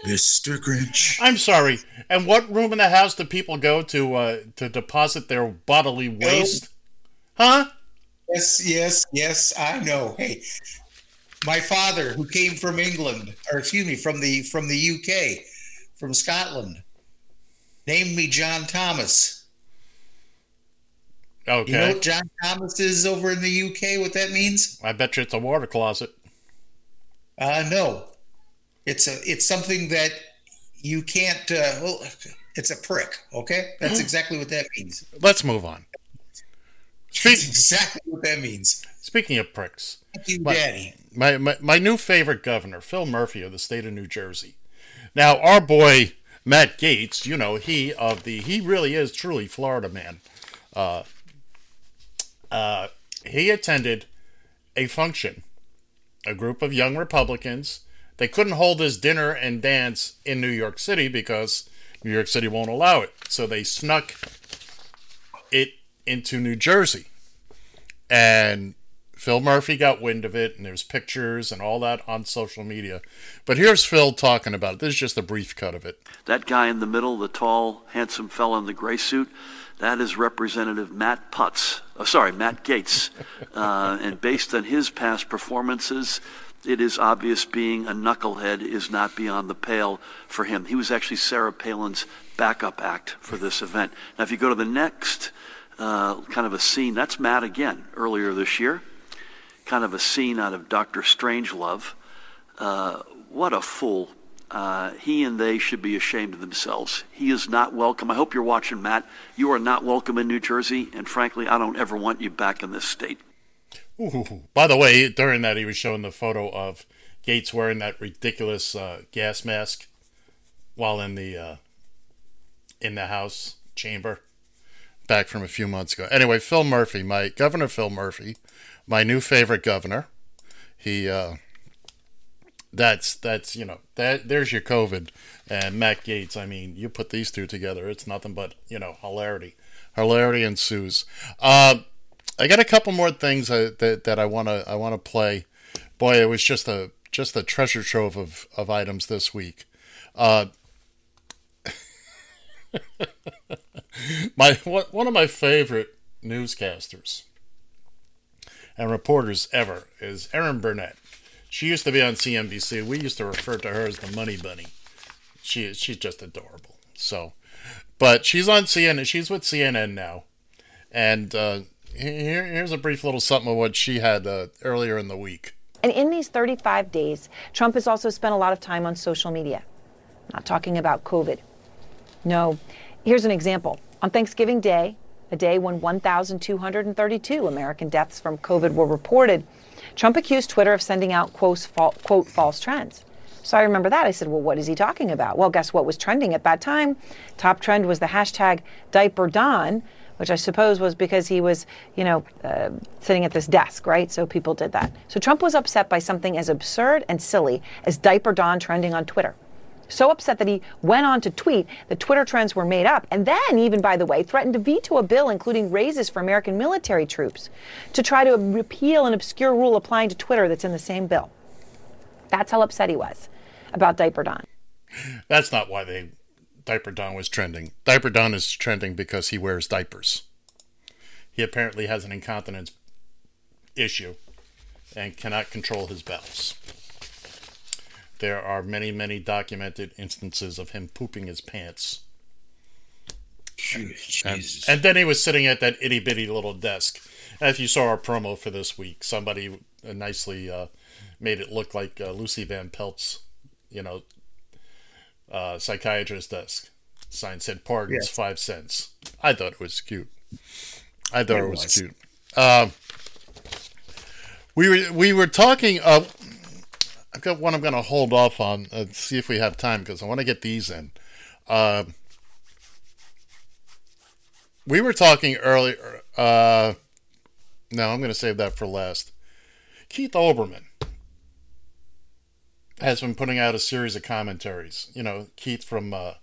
Mister Grinch. I'm sorry. And what room in the house do people go to uh, to deposit their bodily waste? Huh? Yes, yes, yes. I know. Hey, my father, who came from England, or excuse me, from the from the UK, from Scotland, named me John Thomas. Okay. You know what John Thomas is over in the UK? What that means? I bet you it's a water closet. Uh, no, it's a it's something that you can't. Uh, well, it's a prick. Okay, that's exactly what that means. Let's move on. That's exactly what that means. Speaking of pricks, Thank you, my, Daddy. My, my my new favorite governor, Phil Murphy of the state of New Jersey. Now, our boy Matt Gaetz, you know, he of the he really is truly Florida man. Uh, uh, he attended a function, a group of young Republicans. They couldn't hold his dinner and dance in New York City because New York City won't allow it. So they snuck it into New Jersey. And Phil Murphy got wind of it, and there's pictures and all that on social media. But here's Phil talking about it. This is just a brief cut of it. That guy in the middle, the tall, handsome fellow in the gray suit, that is Representative Matt Putz. Oh, sorry, Matt Gaetz. Uh, and based on his past performances, it is obvious being a knucklehead is not beyond the pale for him. He was actually Sarah Palin's backup act for this event. Now, if you go to the next uh, kind of a scene, that's Matt again, earlier this year. Kind of a scene out of Doctor Strangelove. Uh, what a fool uh, he and they should be ashamed of themselves. He is not welcome. I hope you're watching, Matt. You are not welcome in New Jersey, and frankly, I don't ever want you back in this state. Ooh. By the way, during that, he was showing the photo of Gaetz wearing that ridiculous uh, gas mask while in the uh, in the House chamber back from a few months ago. Anyway, Phil Murphy, my Governor Phil Murphy, my new favorite governor. He uh, that's that's you know that there's your COVID and Matt Gaetz. I mean, you put these two together, it's nothing but you know hilarity, hilarity ensues. Uh, I got a couple more things that that I want to I want to play. Boy, it was just a just a treasure trove of of items this week. Uh, my one of my favorite newscasters and reporters ever is Erin Burnett. She used to be on CNBC. We used to refer to her as the Money Bunny. She she's just adorable. So, but she's on CNN. She's with CNN now, and uh, here, here's a brief little something of what she had uh, earlier in the week. And in these 35 days, Trump has also spent a lot of time on social media. Not talking about COVID. No. Here's an example. On Thanksgiving Day, a day when 1,232 American deaths from COVID were reported, Trump accused Twitter of sending out, quote, quote, false trends. So I remember that. I said, well, what is he talking about? Well, guess what was trending at that time? Top trend was the hashtag diaper Don, which I suppose was because he was, you know, uh, sitting at this desk, right? So people did that. So Trump was upset by something as absurd and silly as diaper Don trending on Twitter. So upset that he went on to tweet that Twitter trends were made up, and then, even by the way, threatened to veto a bill including raises for American military troops to try to repeal an obscure rule applying to Twitter that's in the same bill. That's how upset he was about Diaper Don. That's not why they Diaper Don was trending. Diaper Don is trending because he wears diapers. He apparently has an incontinence issue and cannot control his bowels. There are many, many documented instances of him pooping his pants. And, and, then he was sitting at that itty bitty little desk. If you saw our promo for this week, somebody nicely uh, made it look like uh, Lucy Van Pelt's, you know, uh, psychiatrist desk. Sign said pardons, five cents. I thought it was cute. I thought it, it was, was, cute. Uh, we were we were talking. Uh, I've got one I'm going to hold off on and see if we have time because I want to get these in. Uh, we were talking earlier. Uh, no, I'm going to save that for last. Keith Olbermann has been putting out a series of commentaries. You know, Keith from uh,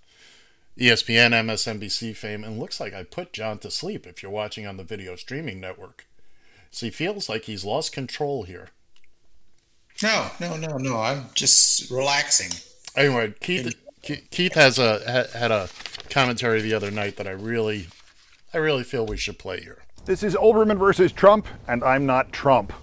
ESPN, MSNBC fame, and looks like I put John to sleep if you're watching on the video streaming network. So he feels like he's lost control here. No, no, no, no. I'm just relaxing. Anyway, Keith Keith has a had a commentary the other night that I really I really feel we should play here. This is Olbermann versus Trump, and I'm not Trump.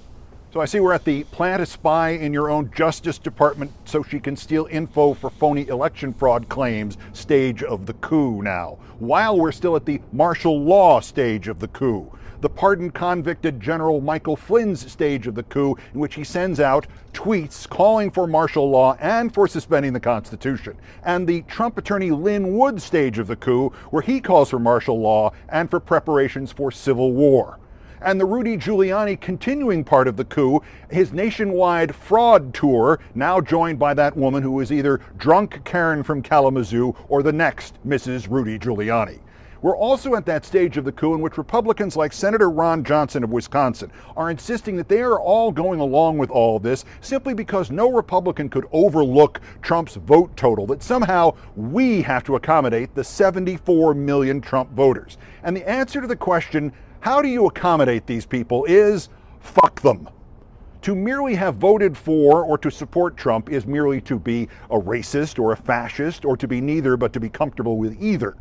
So I see we're at the plant a spy in your own Justice Department so she can steal info for phony election fraud claims stage of the coup now, while we're still at the martial law stage of the coup the pardoned convicted General Michael Flynn's stage of the coup, in which he sends out tweets calling for martial law and for suspending the Constitution, and the Trump attorney Lin Wood stage of the coup, where he calls for martial law and for preparations for civil war and the Rudy Giuliani continuing part of the coup, his nationwide fraud tour, now joined by that woman who is either drunk Karen from Kalamazoo or the next Mrs. Rudy Giuliani. We're also at that stage of the coup in which Republicans like Senator Ron Johnson of Wisconsin are insisting that they are all going along with all this simply because no Republican could overlook Trump's vote total, that somehow we have to accommodate the 74 million Trump voters. And the answer to the question, how do you accommodate these people, is fuck them. To merely have voted for or to support Trump is merely to be a racist or a fascist or to be neither but to be comfortable with either.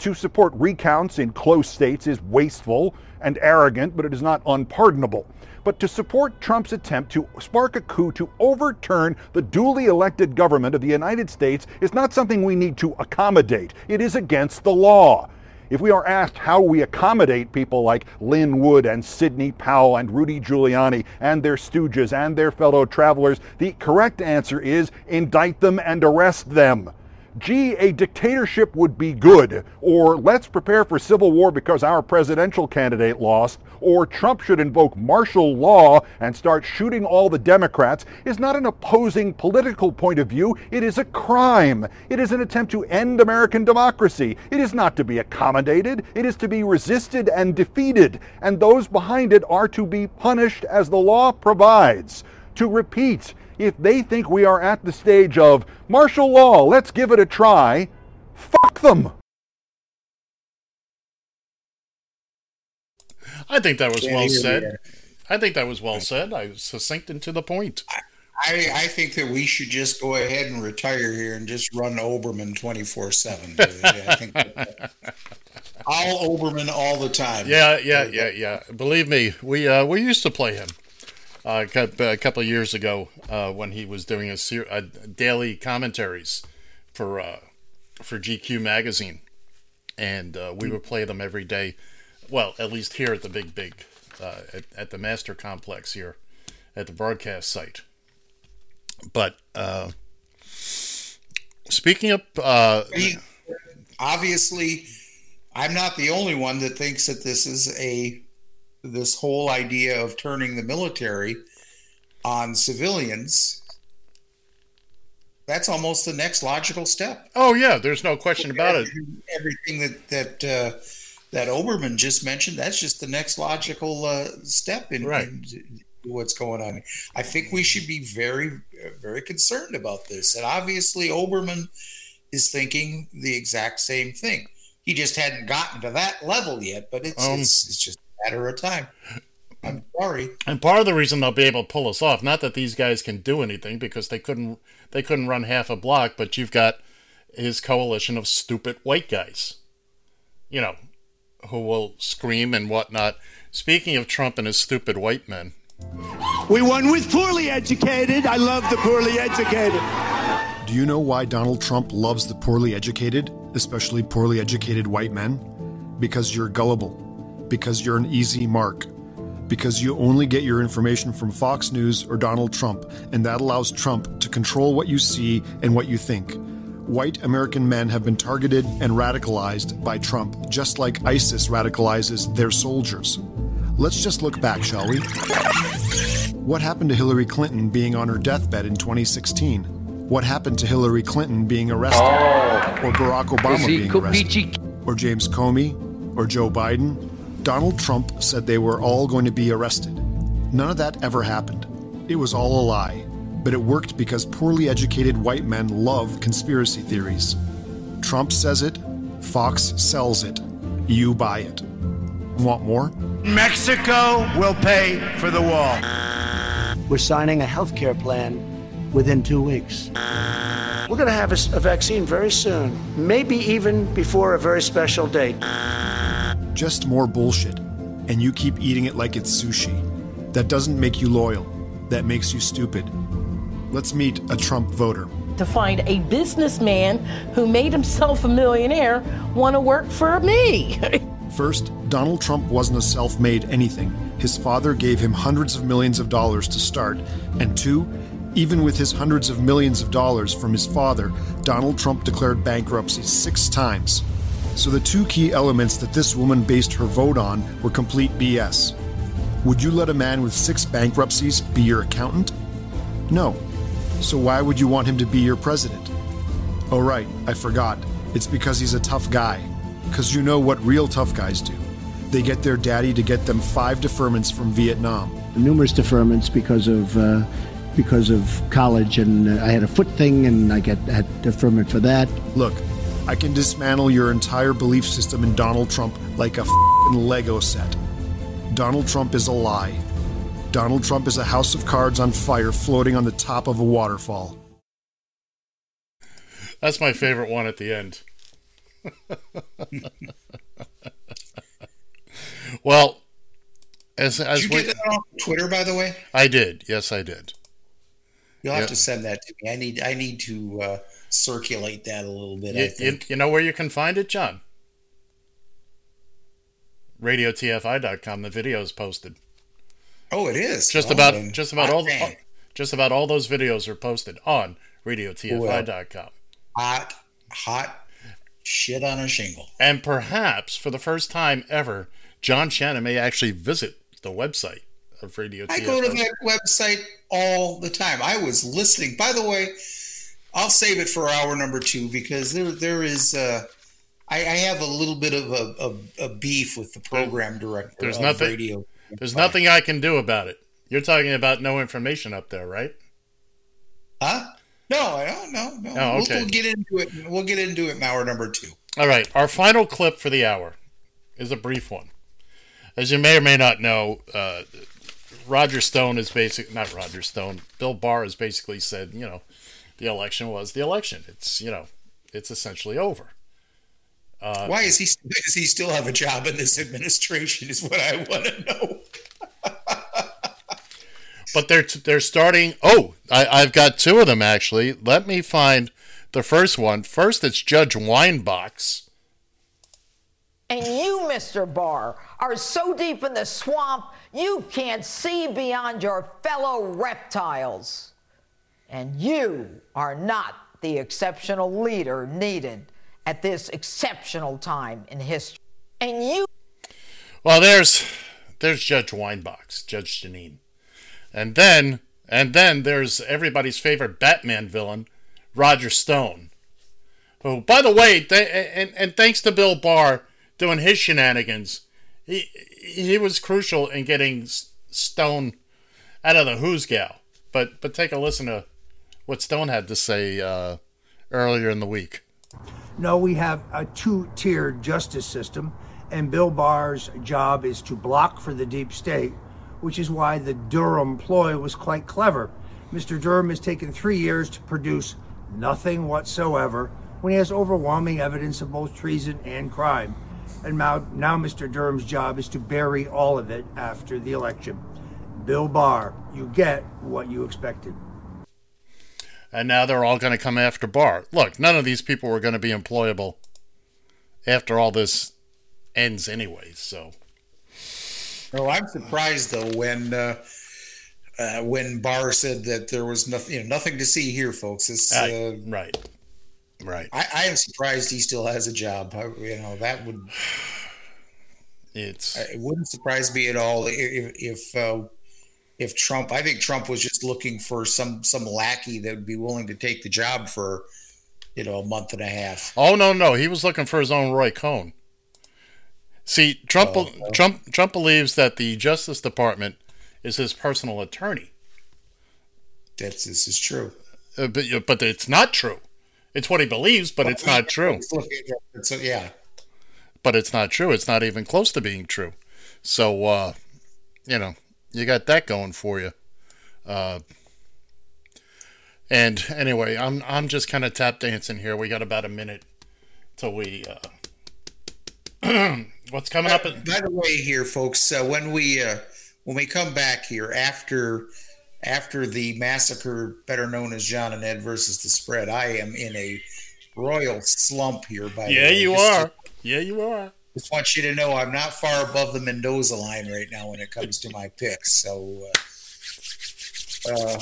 To support recounts in close states is wasteful and arrogant, but it is not unpardonable. But to support Trump's attempt to spark a coup to overturn the duly elected government of the United States is not something we need to accommodate. It is against the law. If we are asked how we accommodate people like Lin Wood and Sidney Powell and Rudy Giuliani and their stooges and their fellow travelers, the correct answer is indict them and arrest them gee, a dictatorship would be good, or let's prepare for civil war because our presidential candidate lost, or Trump should invoke martial law and start shooting all the Democrats is not an opposing political point of view. It is a crime. It is an attempt to end American democracy. It is not to be accommodated. It is to be resisted and defeated. And those behind it are to be punished as the law provides. To repeat, if they think we are at the stage of martial law, let's give it a try, fuck them. I think that was well said. I think that was well said. I was succinct and to the point. I, I think that we should just go ahead and retire here and just run Olbermann 24 7. I think all Olbermann all the time. Yeah, yeah, yeah, yeah. Believe me, we uh, we used to play him uh, a couple years ago uh, when he was doing a, ser- a daily commentaries for uh, for GQ magazine, and uh, we would play them every day. Well, at least here at the Big Big, uh, at, at, the Master Complex here, at the broadcast site. But uh, speaking of, obviously, I'm not the only one that thinks that this is a this whole idea of turning the military on civilians that's almost the next logical step. Oh yeah there's no question about it. Everything that that uh, that Olbermann just mentioned that's just the next logical uh, step in, right. in what's going on. I think we should be very very concerned about this. And obviously Olbermann is thinking the exact same thing. He just hadn't gotten to that level yet but it's um, it's, it's just matter of time. I'm sorry. And part of the reason they'll be able to pull us off, not that these guys can do anything because they couldn't they couldn't run half a block, but you've got his coalition of stupid white guys. You know, who will scream and whatnot. Speaking of Trump and his stupid white men. We won with poorly educated. I love the poorly educated. Do you know why Donald Trump loves the poorly educated, especially poorly educated white men? Because you're gullible because you're an easy mark. Because you only get your information from Fox News or Donald Trump, and that allows Trump to control what you see and what you think. White American men have been targeted and radicalized by Trump, just like ISIS radicalizes their soldiers. Let's just look back, shall we? What happened to Hillary Clinton being on her deathbed in 2016? What happened to Hillary Clinton being arrested? Oh. Or Barack Obama being arrested? Or James Comey? Or Joe Biden? Donald Trump said they were all going to be arrested. None of that ever happened. It was all a lie. But it worked because poorly educated white men love conspiracy theories. Trump says it, Fox sells it, you buy it. Want more? Mexico will pay for the wall. We're signing a health care plan within two weeks. We're going to have a, a vaccine very soon, maybe even before a very special date just more bullshit, and you keep eating it like it's sushi. That doesn't make you loyal, that makes you stupid. Let's meet a Trump voter. To find a businessman who made himself a millionaire want to work for me. First, Donald Trump wasn't a self made anything. His father gave him hundreds of millions of dollars to start. And two, even with his hundreds of millions of dollars from his father, Donald Trump declared bankruptcy six times. So the two key elements that this woman based her vote on were complete BS. Would you let a man with six bankruptcies be your accountant? No. So why would you want him to be your president? Oh, right, I forgot. It's because he's a tough guy. Because you know what real tough guys do. They get their daddy to get them five deferments from Vietnam. Numerous deferments because of. Uh, because of college, and uh, I had a foot thing, and I get had deferment for that. Look, I can dismantle your entire belief system in Donald Trump like a Lego set. Donald Trump is a lie. Donald Trump is a house of cards on fire floating on the top of a waterfall. That's my favorite one at the end. well, as as did you get that on Twitter, by the way? I did. Yes, I did. You'll have to send that to me. I need I need to uh, circulate that a little bit. You, you, you, know where you can find it, John? radiotfi.com. The video is posted. Oh, it is. Just Oh, about just about all damn. just about all those videos are posted on radiotfi.com. hot, hot shit on a shingle. And perhaps for the first time ever, John Shannon may actually visit the website of Radio I TFI. go to that website all the time. I was listening. By the way, I'll save it for hour number two because there there is. Uh, I, I have a little bit of a, a, a beef with the program director. There's of nothing. Radio. There's nothing I can do about it. You're talking about no information up there, right? Huh? No, I don't. No, no. Oh, We'll- okay. We'll, get into it. We'll get into it in hour number two. All right. Our final clip for the hour is a brief one. As you may or may not know, uh, Roger Stone is basic. Not Roger Stone. Bill Barr has basically said, you know, the election was the election. It's you know, it's essentially over. Uh, Why is he? Does he still have a job in this administration? Is what I want to know. But they're they're starting. Oh, I, I've got two of them actually. Let me find the first one. First, it's Judge Weinbach's. And you, Mr. Barr, are so deep in the swamp you can't see beyond your fellow reptiles. And you are not the exceptional leader needed at this exceptional time in history. And you. Well, there's there's Judge Weinbach's, Judge Janine, and then and then there's everybody's favorite Batman villain, Roger Stone. Who, by the way, and and thanks to Bill Barr doing his shenanigans, he he was crucial in getting Stone out of the Who's gal. But but take a listen to what Stone had to say uh, earlier in the week. No, we have a two tiered justice system, and Bill Barr's job is to block for the deep state, which is why the Durham ploy was quite clever. Mr. Durham has taken three years to produce nothing whatsoever when he has overwhelming evidence of both treason and crime. And now, now Mr. Durham's job is to bury all of it after the election. Bill Barr, you get what you expected. And now they're all going to come after Barr. Look, none of these people were going to be employable after all this ends, anyway. So, No, I'm surprised though when uh, uh, when Barr said that there was nothing, you know, nothing to see here, folks. It's, uh, right, right. I, I am surprised he still has a job. I, you know, that would it's it wouldn't surprise me at all if if uh, if Trump. I think Trump was just looking for some some lackey that would be willing to take the job for you know a month and a half. oh no, no, he was looking for his own Roy Cohn. See, Trump, Oh, no. Trump, Trump believes that the Justice Department is his personal attorney. That's this is true. Uh, but but it's not true. It's what he believes, but it's not true. So yeah, but it's not true. It's not even close to being true. So, uh, you know, you got that going for you. Uh, and anyway, I'm I'm just kind of tap dancing here. We got about a minute till we. Uh, what's coming up? At, By the way, here, folks, uh, when we uh, when we come back here after after the massacre, better known as John and Ed versus the spread, I am in a royal slump here. By the yeah, way. you are. Yeah, you are. Just want you to know I'm not far above the Mendoza line right now when it comes to my picks. So, uh, uh,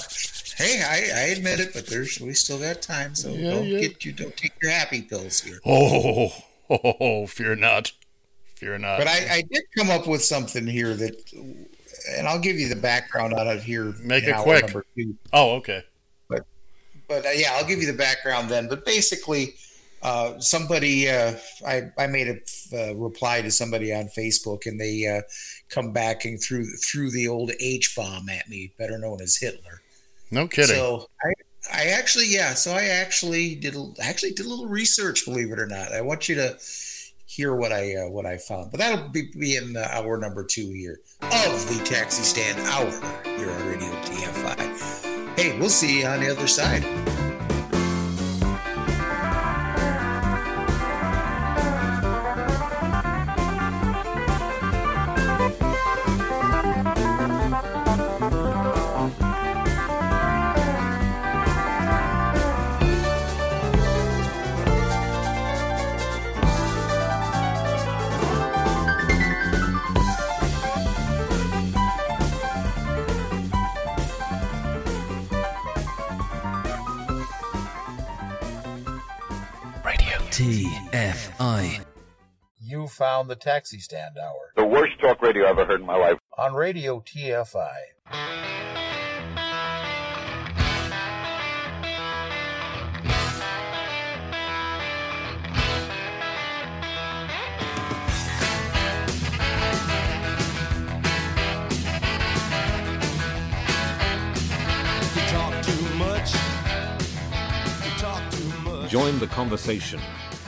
hey, I, I admit it, but there's we still got time. So Yeah, don't yeah. get you don't take your happy pills here. Oh, oh, oh, fear not, fear not. But I, I did come up with something here that, and I'll give you the background on it here. Make it quick. Oh, okay. But but uh, yeah, I'll give you the background then. But basically, uh, somebody uh, I I made a uh, reply to somebody on Facebook, and they uh, come back and threw threw the old H bomb at me, better known as Hitler. No kidding. So I I actually yeah, so I actually did a- actually did a little research, believe it or not. I want you to hear what I uh, what I found, but that'll be, be in uh, hour number two here of the Taxi Stand Hour here on Radio TFI. Hey, we'll see you on the other side. TFI. You found the taxi stand hour The worst talk radio I've ever heard in my life. on Radio TFI. You talk too much. You talk too much. Join the conversation.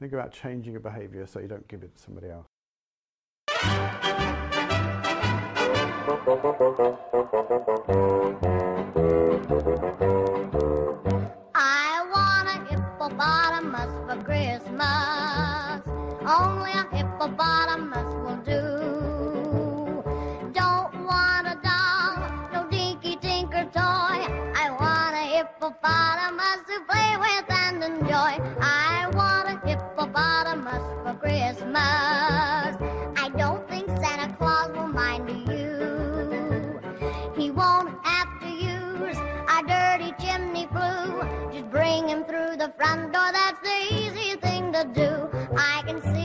Think about changing your behaviour so you don't give it to somebody else. I want a hippopotamus for Christmas. Only a hippopotamus will do. Don't want a doll, no dinky tinker toy. I want a hippopotamus to play with and enjoy. Christmas. I don't think Santa Claus will mind you. He won't have to use a dirty chimney flue. Just bring him through the front door. That's the easy thing to do. I can see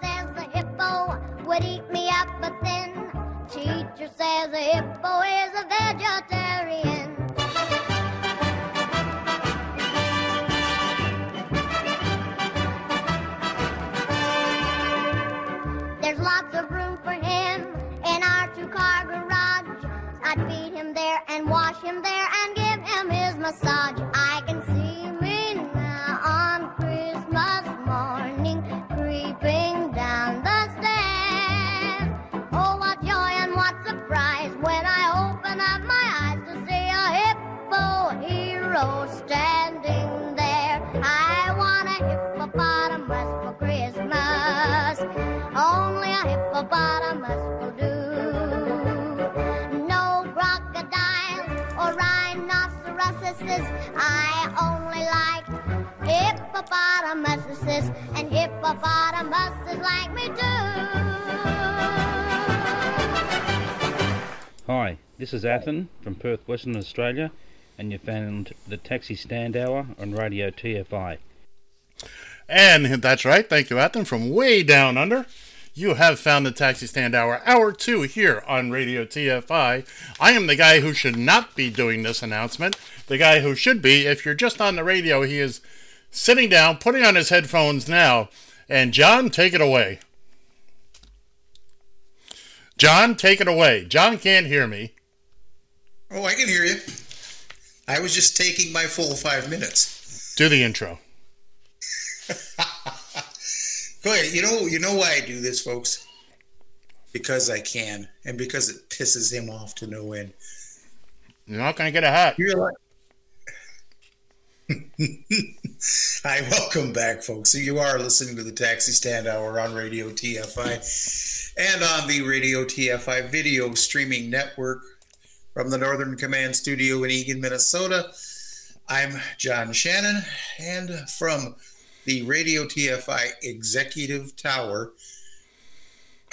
says the hippo would eat me up but then Teacher says a hippo is a vegetarian. Him there and give him his massage. Rhinoceroses. I only like hippopotamuses, and hippopotamuses like me too. Hi, this is Athen from Perth, Western Australia, and you found the Taxi Stand Hour on Radio TFI. And that's right. Thank you, Athen, from way down under. You have found the Taxi Stand Hour, hour two here on Radio TFI. I am the guy who should not be doing this announcement. The guy who should be, if you're just on the radio, he is sitting down, putting on his headphones now. And John, take it away. John, take it away. John can't hear me. Oh, I can hear you. I was just taking my full five minutes. Do the intro. Ahead. You know, you know why I do this, folks? Because I can, and because it pisses him off to no end. You're not going to get a hat. You're like, Hi, welcome back, folks. So you are listening to the Taxi Stand Hour on Radio TFI and on the Radio TFI video streaming network from the Northern Command Studio in Eagan, Minnesota. I'm John Shannon, and from the Radio TFI Executive Tower,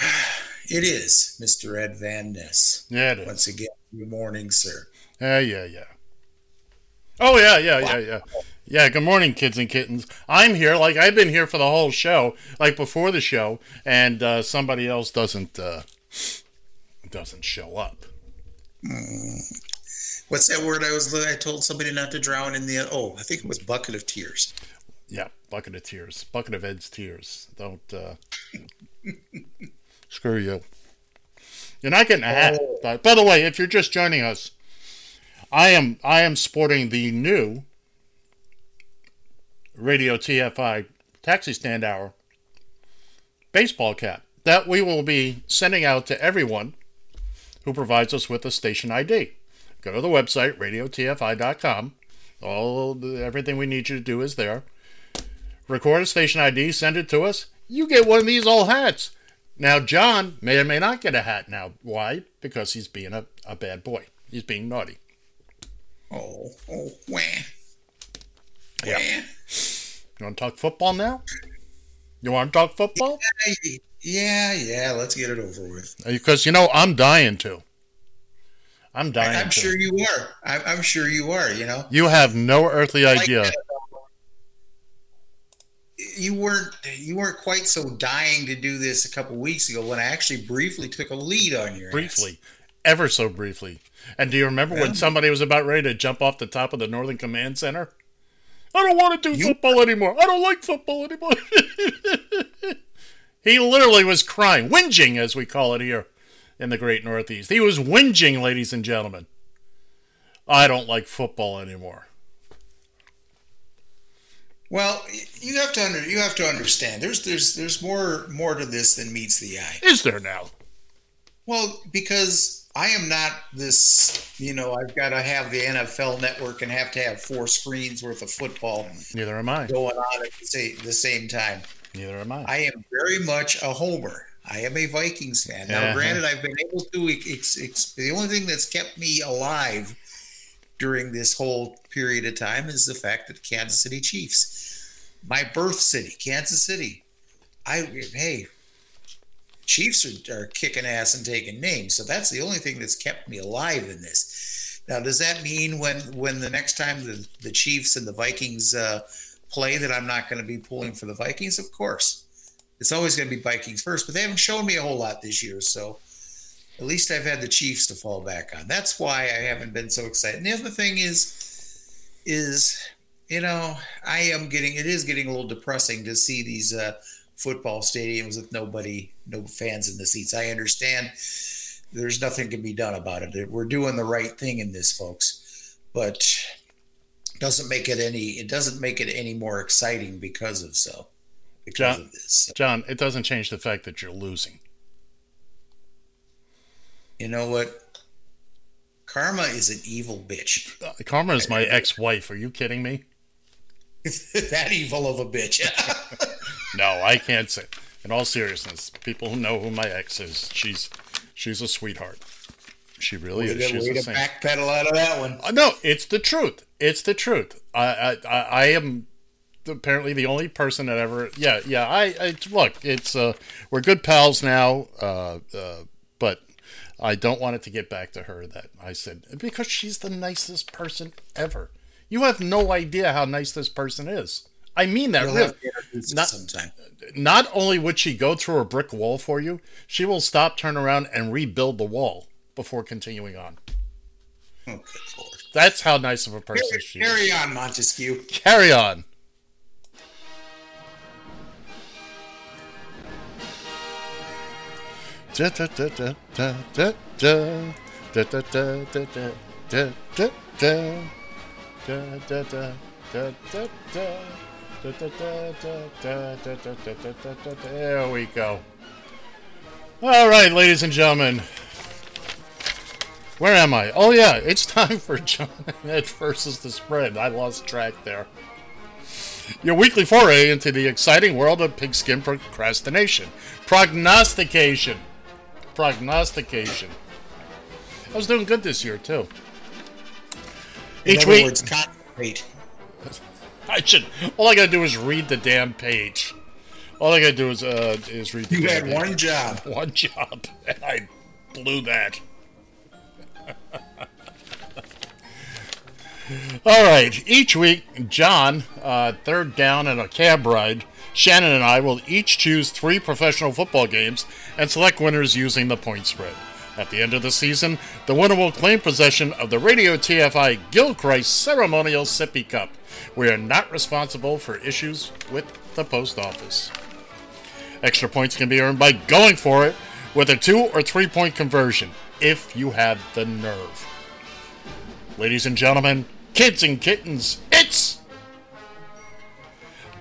it is Mr. Ed Van Ness. Yeah, it is. Once again, good morning, sir. Yeah, yeah, yeah. Oh yeah, yeah, yeah, yeah. Yeah, good morning, kids and kittens. I'm here, like I've been here for the whole show, like before the show, and uh, somebody else doesn't uh, doesn't show up. Mm. What's that word I was? I told somebody not to drown in the. Oh, I think it was bucket of tears. Yeah, bucket of tears, bucket of Ed's tears. Don't uh, screw you. You're not getting a hat. Oh. By, by the way, if you're just joining us, I am I am sporting the new Radio TFI Taxi Stand Hour baseball cap that we will be sending out to everyone who provides us with a station ID. Go to the website radiotfi.com. All the, everything we need you to do is there. Record a station ID, send it to us. You get one of these old hats. Now, John may or may not get a hat now. Why? Because he's being a, a bad boy. He's being naughty. Oh, oh, wah. Yeah. You want to talk football now? You want to talk football? Yeah, yeah. Let's get it over with. Uh, because you know I'm dying to. I'm dying. To I, am sure you are. I'm, I'm, sure you are. You know. You have no earthly idea. You weren't you weren't quite so dying to do this a couple weeks ago when I actually briefly took a lead on your briefly, ass. ever so briefly. And do you remember when somebody was about ready to jump off the top of the Northern Command Center? I don't want to do you, football anymore. I don't like football anymore. he literally was crying, whinging, as we call it here in the great Northeast. He was whinging, ladies and gentlemen. I don't like football anymore. Well, you have to under, you have to understand. There's there's there's more more to this than meets the eye. Is there now? Well, because I am not this. You know, I've got to have the NFL Network and have to have four screens worth of football. Neither am I. Going on at the same, the same time. Neither am I. I am very much a homer. I am a Vikings fan. Now, uh-huh. granted, I've been able to. It's, it's the only thing that's kept me alive during this whole period of time is the fact that Kansas City Chiefs, my birth city, Kansas City. I hey, Chiefs are, are kicking ass and taking names, so that's the only thing that's kept me alive in this. Now, does that mean when when the next time the, the Chiefs and the Vikings uh, play that I'm not going to be pulling for the Vikings? Of course, it's always going to be Vikings first, but they haven't shown me a whole lot this year, so at least I've had the Chiefs to fall back on. That's why I haven't been so excited. And the other thing is, is you know, I am getting it is getting a little depressing to see these uh, football stadiums with nobody, no fans in the seats. I understand there's nothing can be done about it. We're doing the right thing in this, folks, but doesn't make it any. It doesn't make it any more exciting because of so. Because John, of this. So. John, it doesn't change the fact that you're losing you know what? Karma is an evil bitch. Uh, Karma is my ex-wife. Are you kidding me? that evil of a bitch. no, I can't say. In all seriousness, people who know who my ex is, she's she's a sweetheart. She really is. She's way the to same. backpedal out of that one. Uh, no, it's the truth. It's the truth. I I, I am apparently the only person that ever. Yeah, yeah. I, I look. It's uh, we're good pals now. Uh, uh, but I don't want it to get back to her that I said because she's the nicest person ever. You have no idea how nice this person is. I mean that really. have to introduce Not, sometime. not only would she go through a brick wall for you, she will stop, turn around, and rebuild the wall before continuing on. Oh. That's how nice of a person Carry, she carry is. Carry on, Montesquieu. Carry on. There we go. All right, ladies and gentlemen. Where am I? Oh, yeah, it's time for John and Ed versus the spread. I lost track there. Your weekly foray into the exciting world of pigskin procrastination. Prognostication. Prognostication. I was doing good this year, too. In Each other week. words, concentrate. I should. All I gotta do is read the damn page. All I gotta do is uh is read. You had one page. job. One job, and I blew that. All right. Each week, John, uh, third down and a cab ride, Shannon and I will each choose three professional football games and select winners using the point spread. At the end of the season, the winner will claim possession of the Radio TFI Gilchrist Ceremonial Sippy Cup. We are not responsible for issues with the post office. Extra points can be earned by going for it with a two or three point conversion if you have the nerve. Ladies and gentlemen, kids and kittens, it's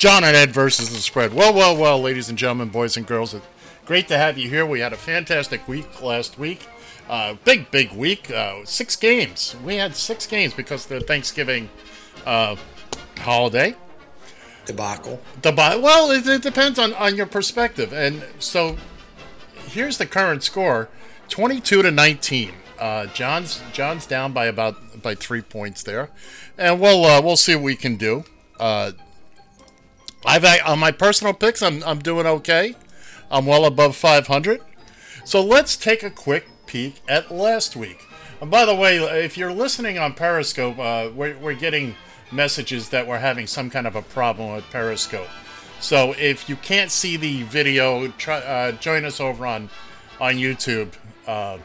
John and Ed versus the spread. Well, well, well, ladies and gentlemen, boys and girls, great to have you here. We had a fantastic week last week. Uh, big, big week. Uh, six games. We had six games because of the Thanksgiving uh, holiday. Debacle. Debacle. Well, it, it depends on, on your perspective. And so here's the current score 22 to 19. Uh, John's John's down by about by three points there, and we'll uh, we'll see what we can do. Uh, I've on my personal picks, I'm I'm doing okay. I'm well above 500. So let's take a quick peek at last week. And by the way, if you're listening on Periscope, uh, we're, we're getting messages that we're having some kind of a problem with Periscope. So if you can't see the video, try, uh, join us over on on YouTube uh,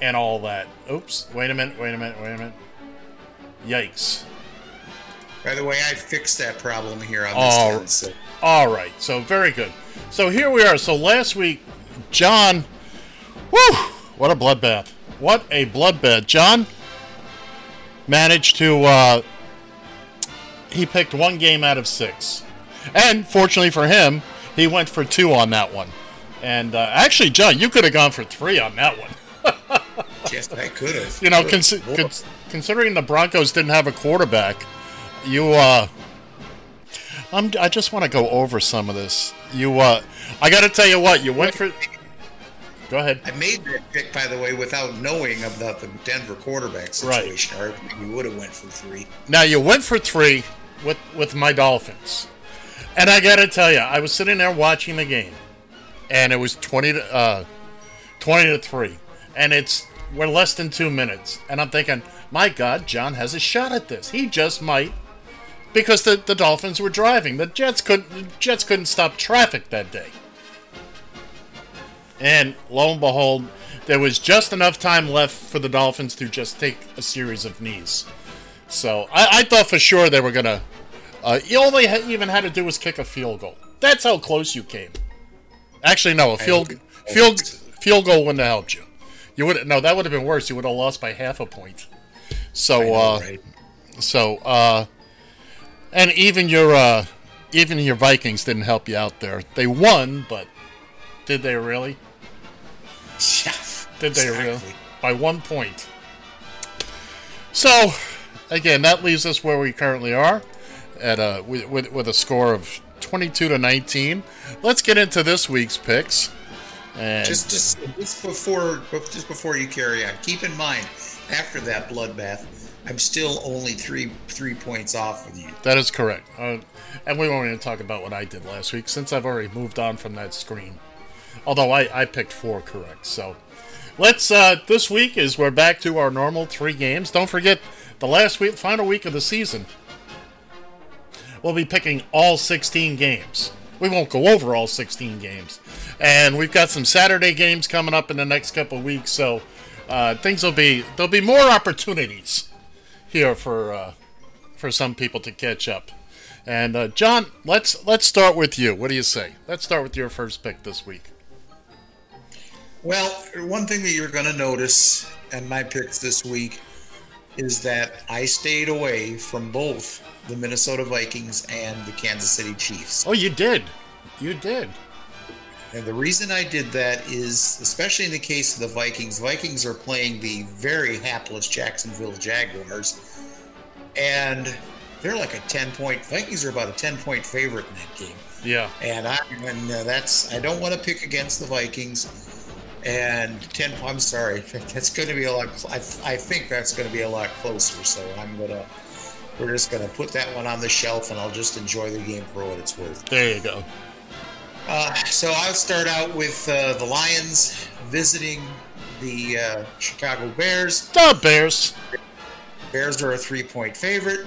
and all that. Oops! Wait a minute! Wait a minute! Wait a minute! Yikes! By the way, I fixed that problem here on this All, one. So. all right. So very good. So here we are. So last week, John. Whew! What a bloodbath! What a bloodbath! John managed to. Uh, he picked one game out of six, and fortunately for him, he went for two on that one. And uh, actually, John, you could have gone for three on that one. yes, I could have. You know, consi- cons- considering the Broncos didn't have a quarterback, you. uh I'm, I just want to go over some of this. You, uh, I got to tell you what, you went for. Go ahead. I made that pick, by the way, without knowing about the Denver quarterback situation. Or we would have went for three. Now you went for three with with my Dolphins, and I got to tell you, I was sitting there watching the game, and it was twenty to uh, twenty to three, and it's we're less than two minutes, and I'm thinking, my God, John has a shot at this. He just might, because the, the Dolphins were driving. The Jets couldn't the Jets couldn't stop traffic that day. And lo and behold, there was just enough time left for the Dolphins to just take a series of knees. So I, I thought for sure they were gonna. Uh, all they ha- even had to do was kick a field goal. That's how close you came. Actually, no, a field field field goal wouldn't have helped you. You would no, that would have been worse. You would have lost by half a point. So, know, uh, right? so, uh, and even your uh, even your Vikings didn't help you out there. They won, but did they really? Did they really? By one point. So, again, that leaves us where we currently are, at a with, with, with a score of 22 to 19. Let's get into this week's picks. And Just, just, just before, just before you carry on, keep in mind, after that bloodbath, I'm still only three three points off of you. That is correct. Uh, and we won't even talk about what I did last week since I've already moved on from that screen. Although I, I picked four correct. So let's, uh, this week is we're back to our normal three games. Don't forget the last week, final week of the season. We'll be picking all 16 games. We won't go over all 16 games. And we've got some Saturday games coming up in the next couple weeks. So uh, things will be, there'll be more opportunities here for uh, for some people to catch up. And uh, John, let's let's start with you. What do you say? Let's start with your first pick this week. Well, one thing that you're going to notice in my picks this week is that I stayed away from both the Minnesota Vikings and the Kansas City Chiefs. Oh, you did. You did. And the reason I did that is, especially in the case of the Vikings, Vikings are playing the very hapless Jacksonville Jaguars. And they're like a 10 point, Vikings are about a 10 point favorite in that game. Yeah. And I, and uh, that's, I don't want to pick against the Vikings. And 10, I'm sorry, that's going to be a lot, I, I think that's going to be a lot closer. So I'm going to, we're just going to put that one on the shelf and I'll just enjoy the game for what it's worth. There you go. Uh, so I'll start out with uh, the Lions visiting the uh, Chicago Bears. The Bears. Bears are a three point favorite.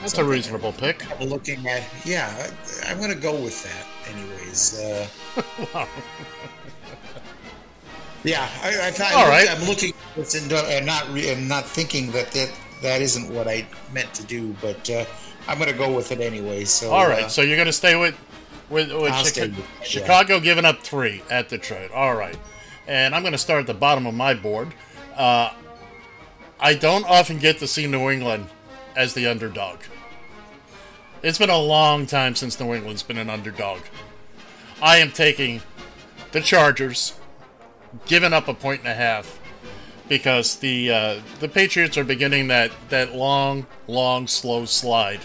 That's a reasonable pick. I'm looking at, yeah, I, I'm going to go with that, anyways. Uh, yeah, I, I thought All right. I'm looking at this and, uh, not re- and not thinking that, that that isn't what I meant to do, but uh, I'm going to go with it anyway. So All right, uh, so you're going to stay with with, with Chica- it, yeah. Chicago giving up three at Detroit. All right, and I'm going to start at the bottom of my board. Uh, I don't often get to see New England as the underdog. It's been a long time since New England's been an underdog. I am taking the Chargers, giving up a point and a half because the uh, the Patriots are beginning that that long, long, slow slide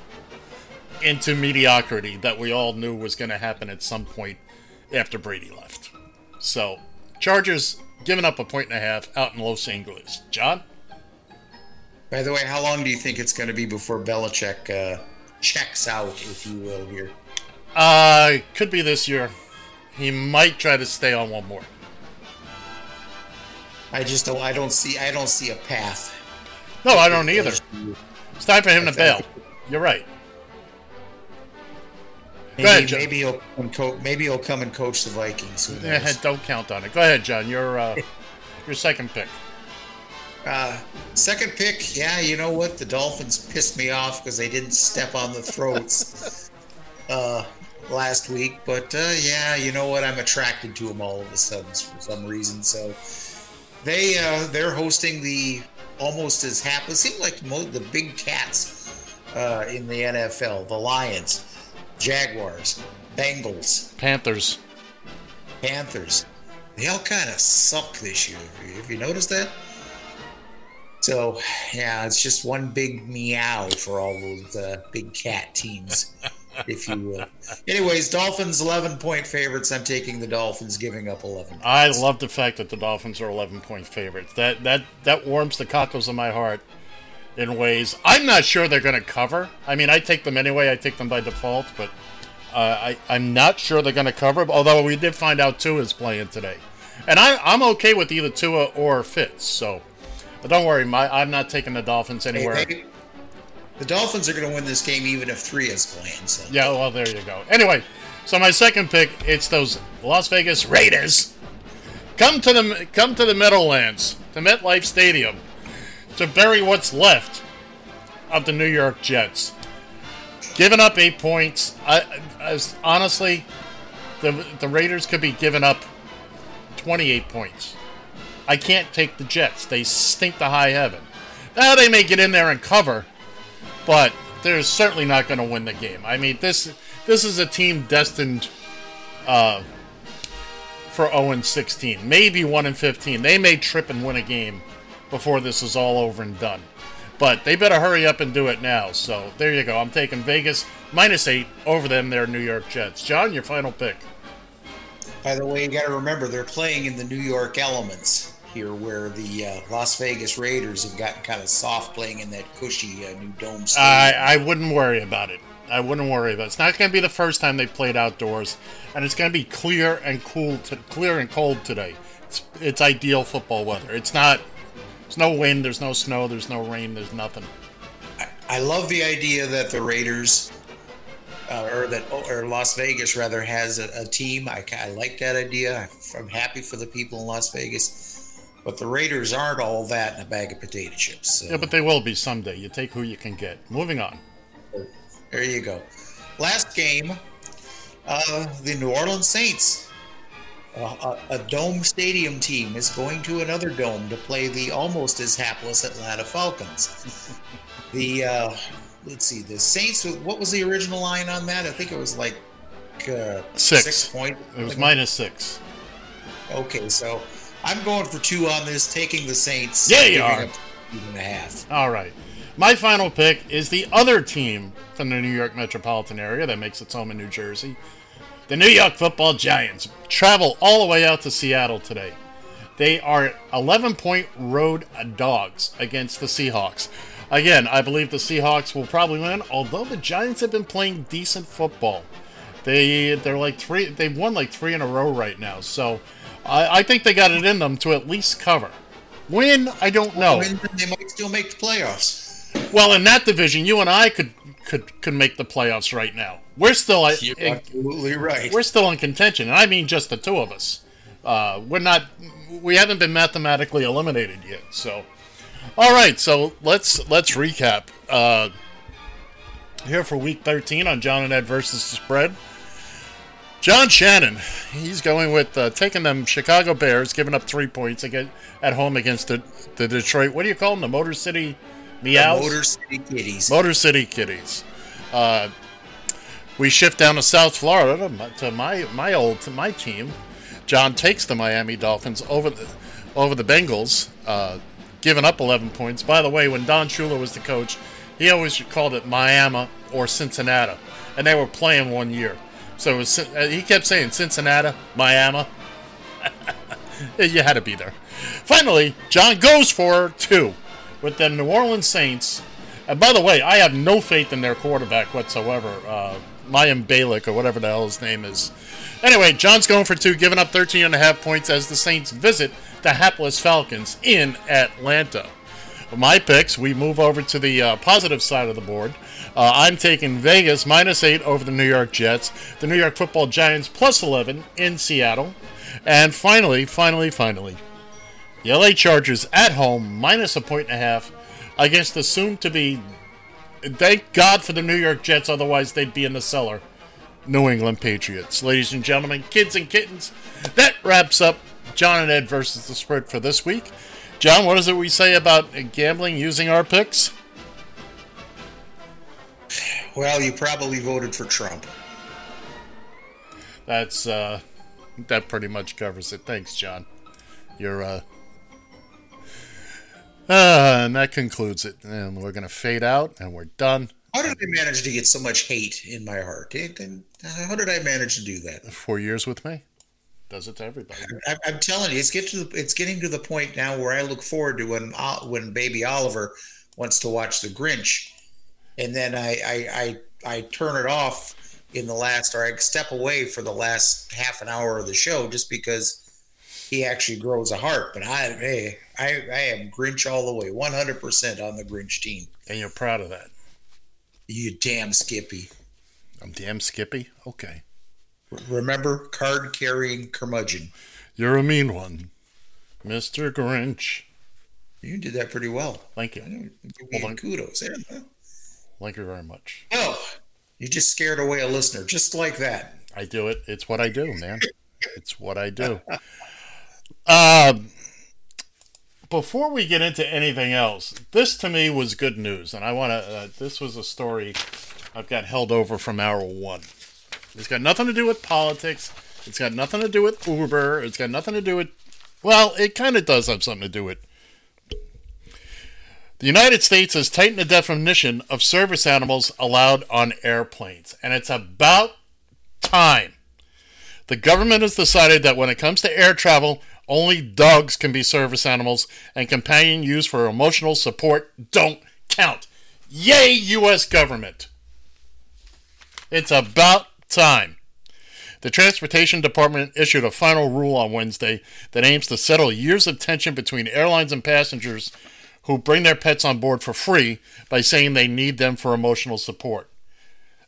into mediocrity that we all knew was going to happen at some point after Brady left. So, Chargers giving up a point and a half out in Los Angeles. John? by the way, how long do you think it's going to be before Belichick uh, checks out, if you will, here? Uh, could be this year. He might try to stay on one more. I just don't. I don't see. I don't see a path. No, I don't either. It's time for him to bail. You're right. Maybe, ahead, maybe he'll come co- maybe he'll come and coach the Vikings. Who Eh, knows? don't count on it. Go ahead, John. Your uh, your second pick. Uh, second pick, yeah, you know what? The Dolphins pissed me off because they didn't step on the throats uh, last week. But uh, yeah, you know what? I'm attracted to them all of a sudden for some reason. So they uh, they're hosting the almost as happy. It seemed like mo- the big cats uh, in the NFL: the Lions, Jaguars, Bengals, Panthers. Panthers. They all kind of suck this year. Have you- noticed that? So, yeah, it's just one big meow for all those uh, big cat teams, if you will. Anyways, Dolphins 11 point favorites. I'm taking the Dolphins, giving up 11. I love the fact that the Dolphins are 11 point favorites. That that that warms the cockles of my heart in ways I'm not sure they're going to cover. I mean, I take them anyway. I take them by default, but uh, I I'm not sure they're going to cover. Although we did find out Tua is playing today, and I I'm okay with either Tua or Fitz. So, but don't worry, my I'm not taking the Dolphins anywhere. Hey, the Dolphins are going to win this game even if three is playing. So. Yeah, well, there you go. Anyway, so my second pick, it's those Las Vegas Raiders. Come to the come to the Meadowlands, to MetLife Stadium, to bury what's left of the New York Jets. Giving up eight points, I, as honestly, the the Raiders could be giving up twenty eight points. I can't take the Jets; they stink to high heaven. Now they may get in there and cover, but they're certainly not going to win the game. I mean, this this is a team destined uh, for 0 and 16, maybe 1 and 15. They may trip and win a game before this is all over and done. But they better hurry up and do it now. So there you go. I'm taking Vegas minus eight over them. Their New York Jets. John, your final pick. By the way, you got to remember they're playing in the New York elements here, where the uh, Las Vegas Raiders have gotten kind of soft playing in that cushy uh, new dome stadium. I, I wouldn't worry about it. I wouldn't worry about it. It's not going to be the first time they played outdoors, and it's going to be clear and cool, to, clear and cold today. It's it's ideal football weather. It's not. There's no wind. There's no snow. There's no rain. There's nothing. I love the idea that the Raiders, uh, or that or Las Vegas rather, has a, a team. I, I like that idea. I'm happy for the people in Las Vegas, but the Raiders aren't all that in a bag of potato chips. So Yeah, but they will be someday. You take who you can get. Moving on. there you go. Last game, uh, the New Orleans Saints, a, a dome stadium team, is going to another dome to play the almost as hapless Atlanta Falcons. the uh, let's see, the Saints. What was the original line on that? I think it was like uh, Six. six point. It was minus six. Okay, so I'm going for two on this, taking the Saints. Yeah, you are. two and a half. All right. My final pick is the other team from the New York metropolitan area that makes its home in New Jersey. The New York Football Giants travel all the way out to Seattle today. They are 11 point road dogs against the Seahawks. Again, I believe the Seahawks will probably win, although the Giants have been playing decent football. They they're like three they've won like three in a row right now. So I, I think they got it in them to at least cover. Win, I don't know. They might still make the playoffs. Well, in that division, you and I could could could make the playoffs right now. We're still You're absolutely right. We're still in contention, and I mean just the two of us. Uh, we're not. We haven't been mathematically eliminated yet. So, all right. So let's let's recap. Uh, here for week 13 on John and Ed versus the spread. John Shannon, he's going with uh, taking them Chicago Bears, giving up three points again at home against the, the Detroit. What do you call them? The Motor City Meows. The Motor City Kitties. Motor City Kitties. Uh, we shift down to South Florida to my, to my my old to my team. John takes the Miami Dolphins over the over the Bengals, uh, giving up 11 points. By the way, when Don Shula was the coach, he always called it Miami or Cincinnati, and they were playing one year. So was, uh, he kept saying Cincinnati, Miami. you had to be there. Finally, John goes for two with the New Orleans Saints. And by the way, I have no faith in their quarterback whatsoever. Uh, Mayim Bialik, or whatever the hell his name is. Anyway, John's going for two, giving up 13 and a half points as the Saints visit the hapless Falcons in Atlanta. My picks, we move over to the uh, positive side of the board. Uh, I'm taking Vegas minus 8 over the New York Jets, the New York football Giants plus 11 in Seattle. And finally, finally, finally, the LA Chargers at home minus a point and a half against the soon to be, thank God for the New York Jets, otherwise they'd be in the cellar. New England Patriots. Ladies and gentlemen, kids and kittens, that wraps up John and Ed versus the spread for this week. John, what is it we say about gambling using our picks? Well, you probably voted for Trump. That's uh that pretty much covers it. Thanks, John. You're uh uh, and that concludes it. And we're going to fade out and we're done. How did I manage to get so much hate in my heart? How did I manage to do that? Four years with me does it to everybody. I, I'm telling you, it's get to the, it's getting to the point now where I look forward to when uh, when baby Oliver wants to watch The Grinch, and then I I, I I turn it off in the last, or I step away for the last half an hour of the show just because he actually grows a heart. But I hey, I I am Grinch all the way, 100 percent on the Grinch team. And you're proud of that. You damn Skippy. I'm damn Skippy. Okay. Remember, card carrying curmudgeon. You're a mean one, Mr. Grinch. You did that pretty well. Thank you. Give me kudos there. Thank you very much. Oh, you just scared away a listener, just like that. I do it. It's what I do, man. it's what I do. Um, before we get into anything else, this to me was good news, and I want to. Uh, this was a story I've got held over from hour one. It's got nothing to do with politics. It's got nothing to do with Uber. It's got nothing to do with. Well, it kind of does have something to do with. The United States has tightened the definition of service animals allowed on airplanes, and it's about time. The government has decided that when it comes to air travel, only dogs can be service animals, and companion use for emotional support don't count. Yay, U.S. government! It's about time. The Transportation Department issued a final rule on Wednesday that aims to settle years of tension between airlines and passengers who bring their pets on board for free by saying they need them for emotional support.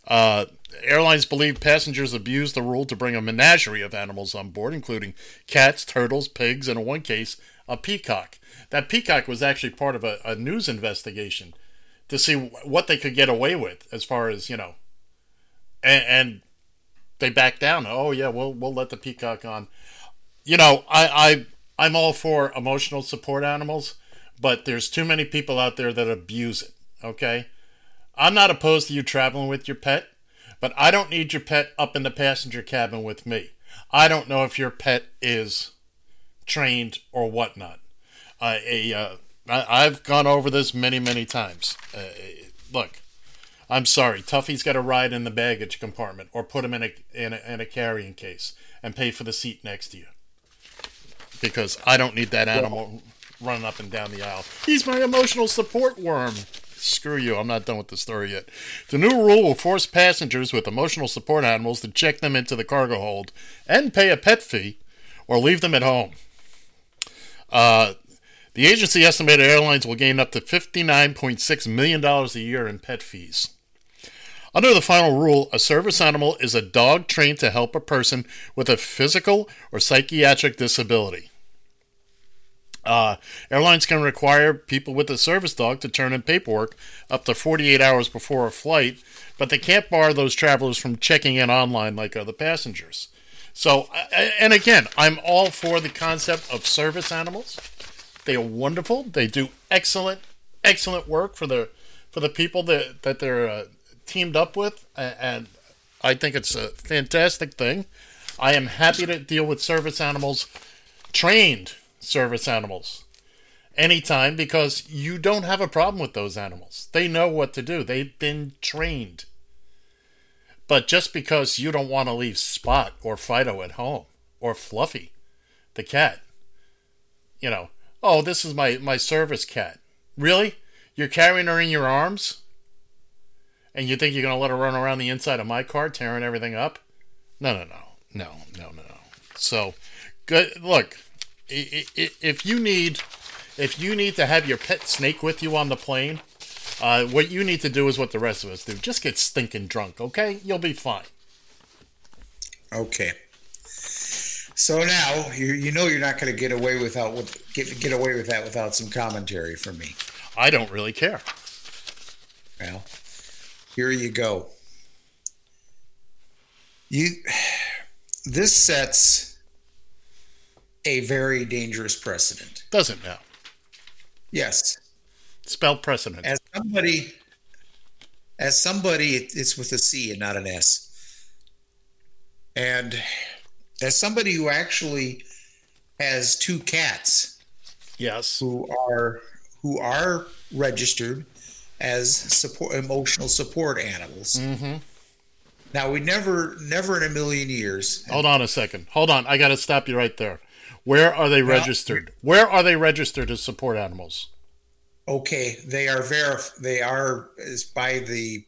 Uh, airlines believe passengers abuse the rule to bring a menagerie of animals on board, including cats, turtles, pigs, and in one case, a peacock. That peacock was actually part of a, a news investigation to see what they could get away with as far as, you know, and, and they backed down. Oh yeah, we'll we'll let the peacock on. You know, I I I'm all for emotional support animals, but there's too many people out there that abuse it. Okay, I'm not opposed to you traveling with your pet, but I don't need your pet up in the passenger cabin with me. I don't know if your pet is trained or whatnot. Uh, a, uh, I, I've gone over this many, many times. Uh, look, I'm sorry, Tuffy's got to ride in the baggage compartment or put him in a, in a in a carrying case and pay for the seat next to you. Because I don't need that animal running up and down the aisle. He's my emotional support worm. Screw you, I'm not done with the story yet. The new rule will force passengers with emotional support animals to check them into the cargo hold and pay a pet fee or leave them at home. Uh, The agency estimated airlines will gain up to $59.6 million a year in pet fees. Under the final rule, a service animal is a dog trained to help a person with a physical or psychiatric disability. Uh, airlines can require people with a service dog to turn in paperwork up to 48 hours before a flight, but they can't bar those travelers from checking in online like other passengers. So, and again, I'm all for the concept of service animals. They are wonderful. They do excellent, excellent work for the for the people that that they're uh, teamed up with, and I think it's a fantastic thing. I am happy to deal with service animals, trained service animals, anytime because you don't have a problem with those animals. They know what to do. They've been trained. But just because you don't want to leave Spot or Fido at home or Fluffy, the cat, you know, oh, this is my, my service cat. Really? You're carrying her in your arms? And you think you're going to let her run around the inside of my car, tearing everything up? No, no, no. No, no, no, no. So, good. Look, if you need if you need to have your pet snake with you on the plane, uh, what you need to do is what the rest of us do. Just get stinking drunk, okay? You'll be fine. Okay. So now you you know you're not going to get away without get get away with that without some commentary from me. I don't really care. Well, here you go. You this sets a very dangerous precedent. Doesn't now. Yes. Spell precedent. As somebody as somebody it's with a C and not an S. And as somebody who actually has two cats yes who are who are registered as support emotional support animals mm-hmm. now we never never in a million years hold on a second hold on i gotta stop you right there where are they registered where are they registered as support animals okay they are verif- they are is by the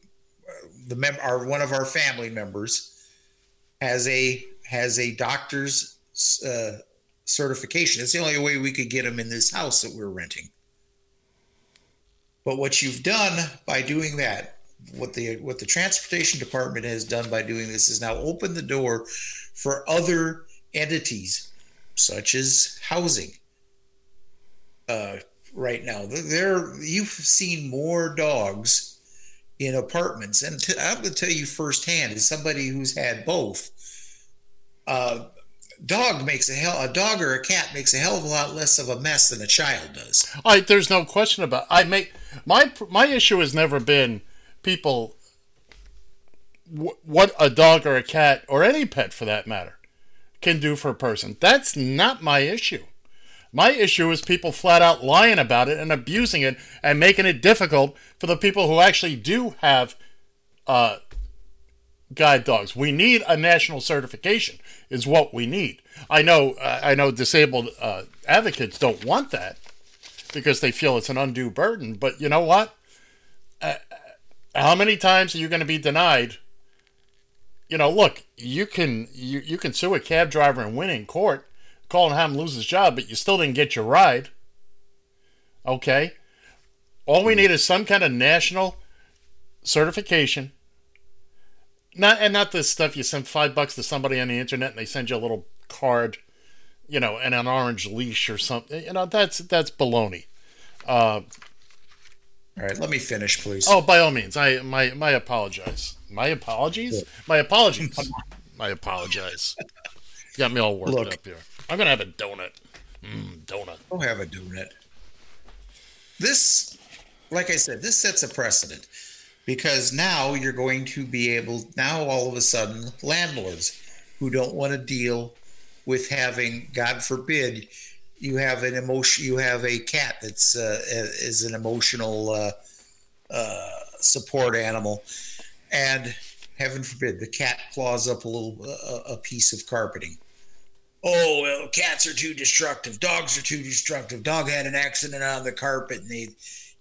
uh, the mem are one of our family members has a has a doctor's uh, certification. It's the only way we could get them in this house that we're renting. But what you've done by doing that, what the what the transportation department has done by doing this is now open the door for other entities, such as housing. Uh, right now, there you've seen more dogs in apartments, and I'm going to tell you firsthand, as somebody who's had both uh, dog makes a hell a dog or a cat makes a hell of a lot less of a mess than a child does. I there's no question about. I make my my issue has never been people what a dog or a cat or any pet for that matter can do for a person. That's not my issue. My issue is people flat out lying about it and abusing it and making it difficult for the people who actually do have uh, guide dogs. We need a national certification is what we need. I know uh, I know disabled uh, advocates don't want that because they feel it's an undue burden, but you know what? Uh, how many times are you going to be denied? You know, look, you can you, you can sue a cab driver and win in court, call and have him lose his job, but you still didn't get your ride. Okay? All we need is some kind of national certification not and not this stuff you send five bucks to somebody on the internet and they send you a little card, you know, and an orange leash or something. You know, that's that's baloney. Uh, all right, let me finish, please. Oh, by all means, I my my apologize. My apologies. My apologies. my apologize. got me all worked Look, up here. I'm gonna have a donut. Mm, donut. Go have a donut. This, like I said, this sets a precedent because now you're going to be able now all of a sudden landlords who don't want to deal with having god forbid you have an emotion you have a cat that's uh, is an emotional uh, uh, support animal and heaven forbid the cat claws up a little a piece of carpeting oh well cats are too destructive dogs are too destructive dog had an accident on the carpet and they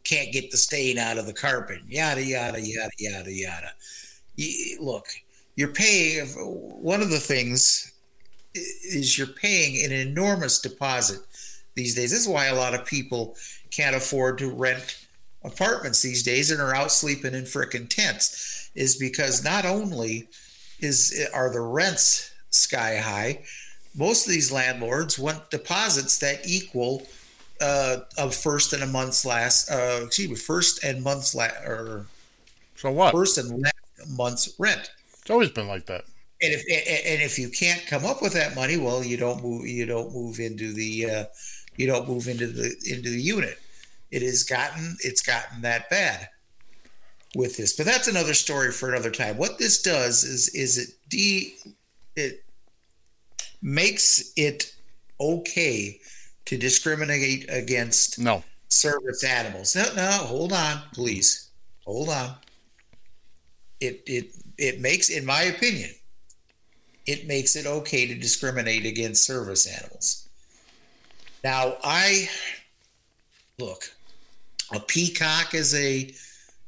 can't get the stain out of the carpet, yada, yada, yada, yada, yada. You, look, you're paying, one of the things is you're paying an enormous deposit these days. This is why a lot of people can't afford to rent apartments these days and are out sleeping in frickin' tents. Is because not only is are the rents sky high, most of these landlords want deposits that equal uh, a first and a month's last, uh, excuse me, first and month's last, or so what? First and last month's rent. It's always been like that. And if and if you can't come up with that money, well, you don't move. You don't move into the. Uh, you don't move into the into the unit. It has gotten. It's gotten that bad with this, but that's another story for another time. What this does is is it de it makes it okay to discriminate against no service animals. No, no, hold on, please, hold on. It it it makes, in my opinion, it makes it okay to discriminate against service animals. Now, I look a peacock is a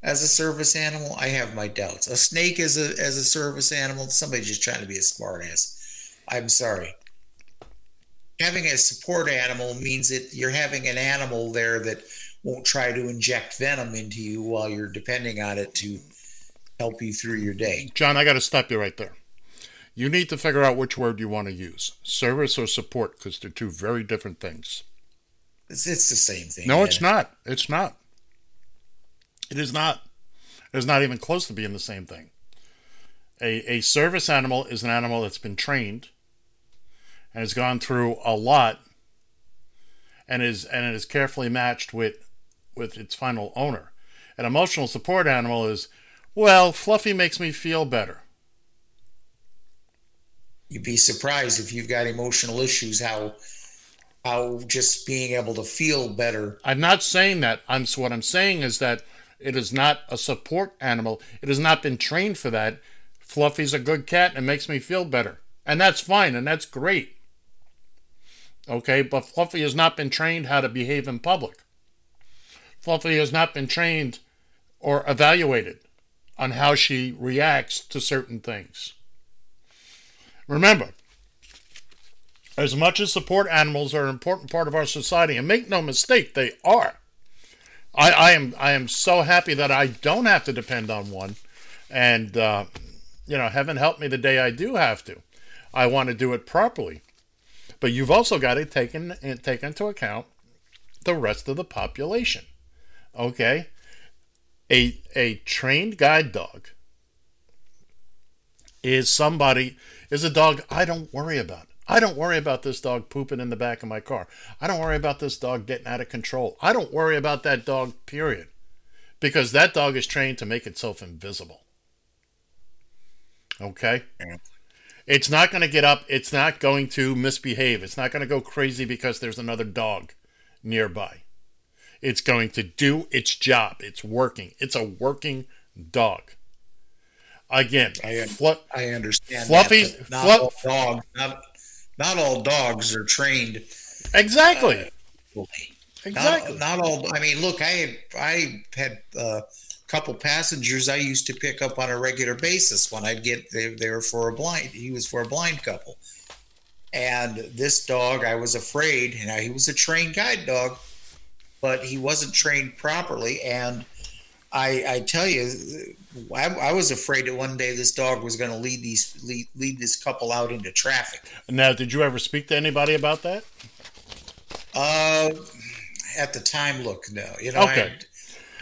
as a service animal. I have my doubts. A snake as a as a service animal. Somebody just trying to be a smartass. I'm sorry. Having a support animal means that you're having an animal there that won't try to inject venom into you while you're depending on it to help you through your day. John, I got to stop you right there. You need to figure out which word you want to use service or support because they're two very different things. It's, it's the same thing. No, it's not. It's not. It is not. It's not even close to being the same thing. A, a service animal is an animal that's been trained and has gone through a lot and is and it is carefully matched with with its final owner. An emotional support animal is well, Fluffy makes me feel better. You'd be surprised if you've got emotional issues how how just being able to feel better. I'm not saying that. I'm so what I'm saying is that it is not a support animal. It has not been trained for that. Fluffy's a good cat and makes me feel better. And that's fine and that's great. Okay, but Fluffy has not been trained how to behave in public. Fluffy has not been trained or evaluated on how she reacts to certain things. Remember, as much as support animals are an important part of our society, and make no mistake, they are. I, I am I am so happy that I don't have to depend on one, and uh, you know, heaven help me the day I do have to. I want to do it properly, but you've also got to take in, take into account the rest of the population. Okay, a a trained guide dog is somebody is a dog I don't worry about. I don't worry about this dog pooping in the back of my car. I don't worry about this dog getting out of control. I don't worry about that dog, period. Because that dog is trained to make itself invisible. Okay? It's not going to get up. It's not going to misbehave. It's not going to go crazy because there's another dog nearby. It's going to do its job. It's working. It's a working dog. Again, I, fl- I understand. Fluffy, that, not fluff- all dogs, not, not all dogs are trained. Exactly. Uh, exactly. Not, not, all. I mean, look, I I had a couple passengers I used to pick up on a regular basis when I'd get they, they were for a blind. He was for a blind couple, and this dog I was afraid. Now he was a trained guide dog, but he wasn't trained properly, and I, I tell you, I, I, was afraid that one day this dog was going to lead these lead, lead this couple out into traffic. Now, did you ever speak to anybody about that? Uh, at the time, look, no. You know, okay.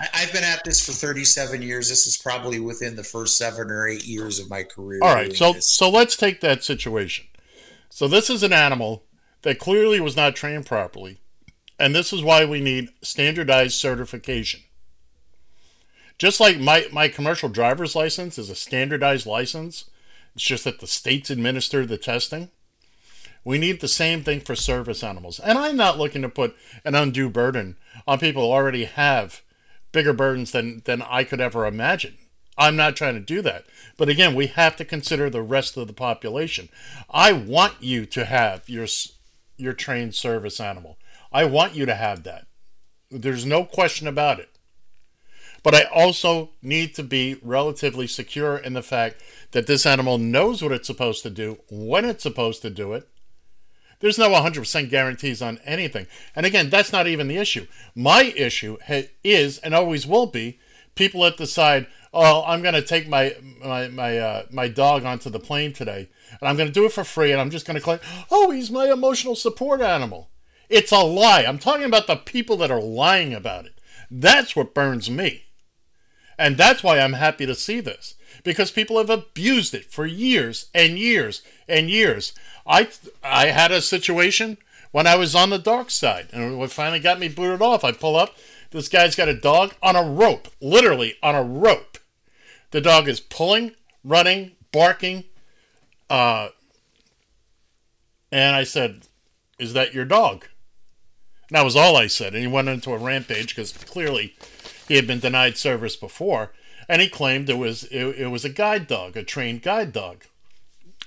I, I've been at this for 37 years. This is probably within the first seven or eight years of my career. All right, so this. so let's take that situation. So this is an animal that clearly was not trained properly, and this is why we need standardized certification. Just like my, my commercial driver's license is a standardized license, it's just that the states administer the testing. We need the same thing for service animals. And I'm not looking to put an undue burden on people who already have bigger burdens than, than I could ever imagine. I'm not trying to do that. But again, we have to consider the rest of the population. I want you to have your, your trained service animal. I want you to have that. There's no question about it. But I also need to be relatively secure in the fact that this animal knows what it's supposed to do, when it's supposed to do it. There's no 100% guarantees on anything. And again, that's not even the issue. My issue ha- is and always will be people that decide, oh, I'm going to take my my my uh, my dog onto the plane today, and I'm going to do it for free, and I'm just going to claim, oh, he's my emotional support animal. It's a lie. I'm talking about the people that are lying about it. That's what burns me. And that's why I'm happy to see this because people have abused it for years and years and years. I I had a situation when I was on the dark side, and what finally got me booted off. I pull up, this guy's got a dog on a rope, literally on a rope. The dog is pulling, running, barking, uh, and I said, "Is that your dog?" And that was all I said, and he went into a rampage because clearly he had been denied service before, and he claimed it was it, it was a guide dog, a trained guide dog.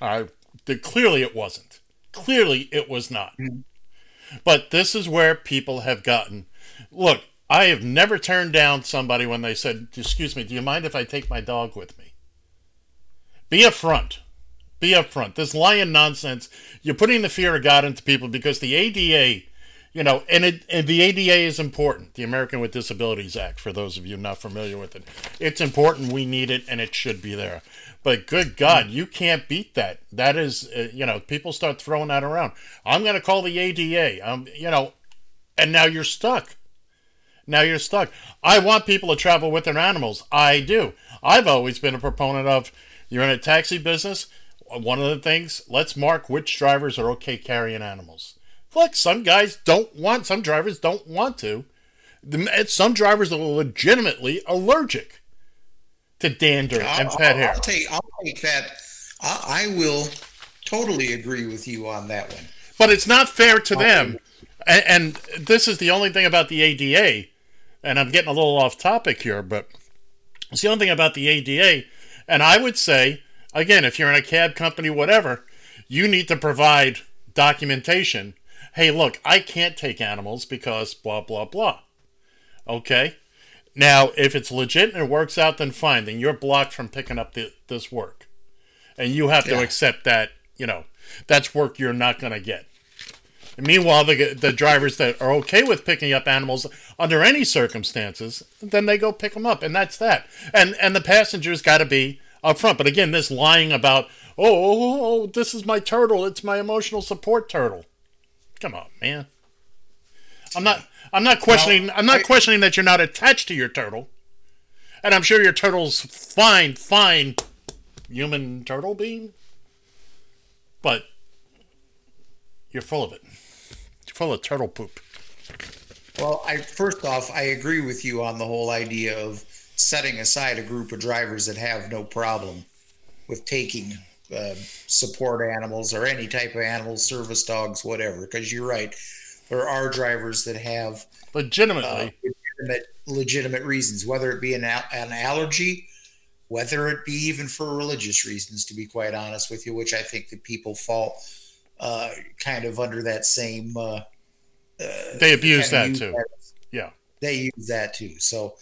I clearly it wasn't. Clearly it was not. Hmm. But this is where people have gotten. Look, I have never turned down somebody when they said, "Excuse me, do you mind if I take my dog with me?" Be upfront. Be upfront. This lying nonsense. You're putting the fear of God into people because the ADA you know, and it and the ADA is important, the American with Disabilities Act. For those of you not familiar with it, it's important. We need it, and it should be there. But good God, you can't beat that. That is, uh, you know, people start throwing that around. I'm going to call the ADA. Um, you know, and now you're stuck. Now you're stuck. I want people to travel with their animals. I do. I've always been a proponent of you're in a taxi business. One of the things, let's mark which drivers are okay carrying animals. Look, some guys don't want, some drivers don't want to. Some drivers are legitimately allergic to dander and I'll, pet I'll, hair. I'll take, I'll take that. I, I will totally agree with you on that one. But it's not fair to them. And, and this is the only thing about the ADA, and I'm getting a little off topic here, but it's the only thing about the ADA. And I would say, again, if you're in a cab company, whatever, you need to provide documentation. Hey, look, I can't take animals because blah, blah, blah. Okay? Now, if it's legit and it works out, then fine. Then you're blocked from picking up the, this work. And you have to Yeah. accept that, you know, that's work you're not going to get. And meanwhile, the, the drivers that are okay with picking up animals under any circumstances, then they go pick them up, and that's that. And and the passengers got to be up front. But again, this lying about, oh, oh, oh, oh, this is my turtle, it's my emotional support turtle. Come on, man. I'm not. I'm not questioning. I'm not questioning that you're not attached to your turtle, and I'm sure your turtle's fine, fine, human turtle being. But you're full of it. You're full of turtle poop. Well, I first off, I agree with you on the whole idea of setting aside a group of drivers that have no problem with taking uh, support animals or any type of animals, service dogs, whatever. Because you're right, there are drivers that have legitimately uh, legitimate, legitimate reasons, whether it be an, al- an allergy, whether it be even for religious reasons. To be quite honest with you, which I think that people fall uh, kind of under that same. Uh, They abuse that too. that- Yeah. they use that too. So,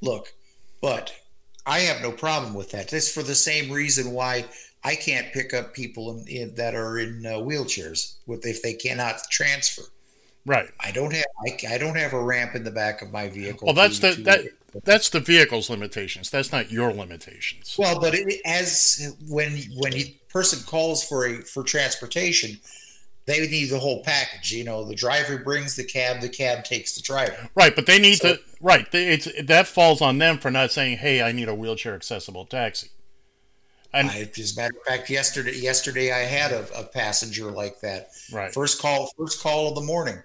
look, but I have no problem with that. It's for the same reason why I can't pick up people in, in, that are in uh, wheelchairs with if they cannot transfer. Right. I don't have I, I don't have a ramp in the back of my vehicle. Well, that's to- the to- that that's the vehicle's limitations. That's not your limitations. Well, but it, as when when a person calls for a for transportation, they need the whole package. You know, the driver brings the cab, the cab takes the driver. Right, but they need So- to. Right, they, it's that falls on them for not saying, "Hey, I need a wheelchair accessible taxi." And I, as a matter of fact, yesterday yesterday I had a, a passenger like that. Right. First call, first call of the morning.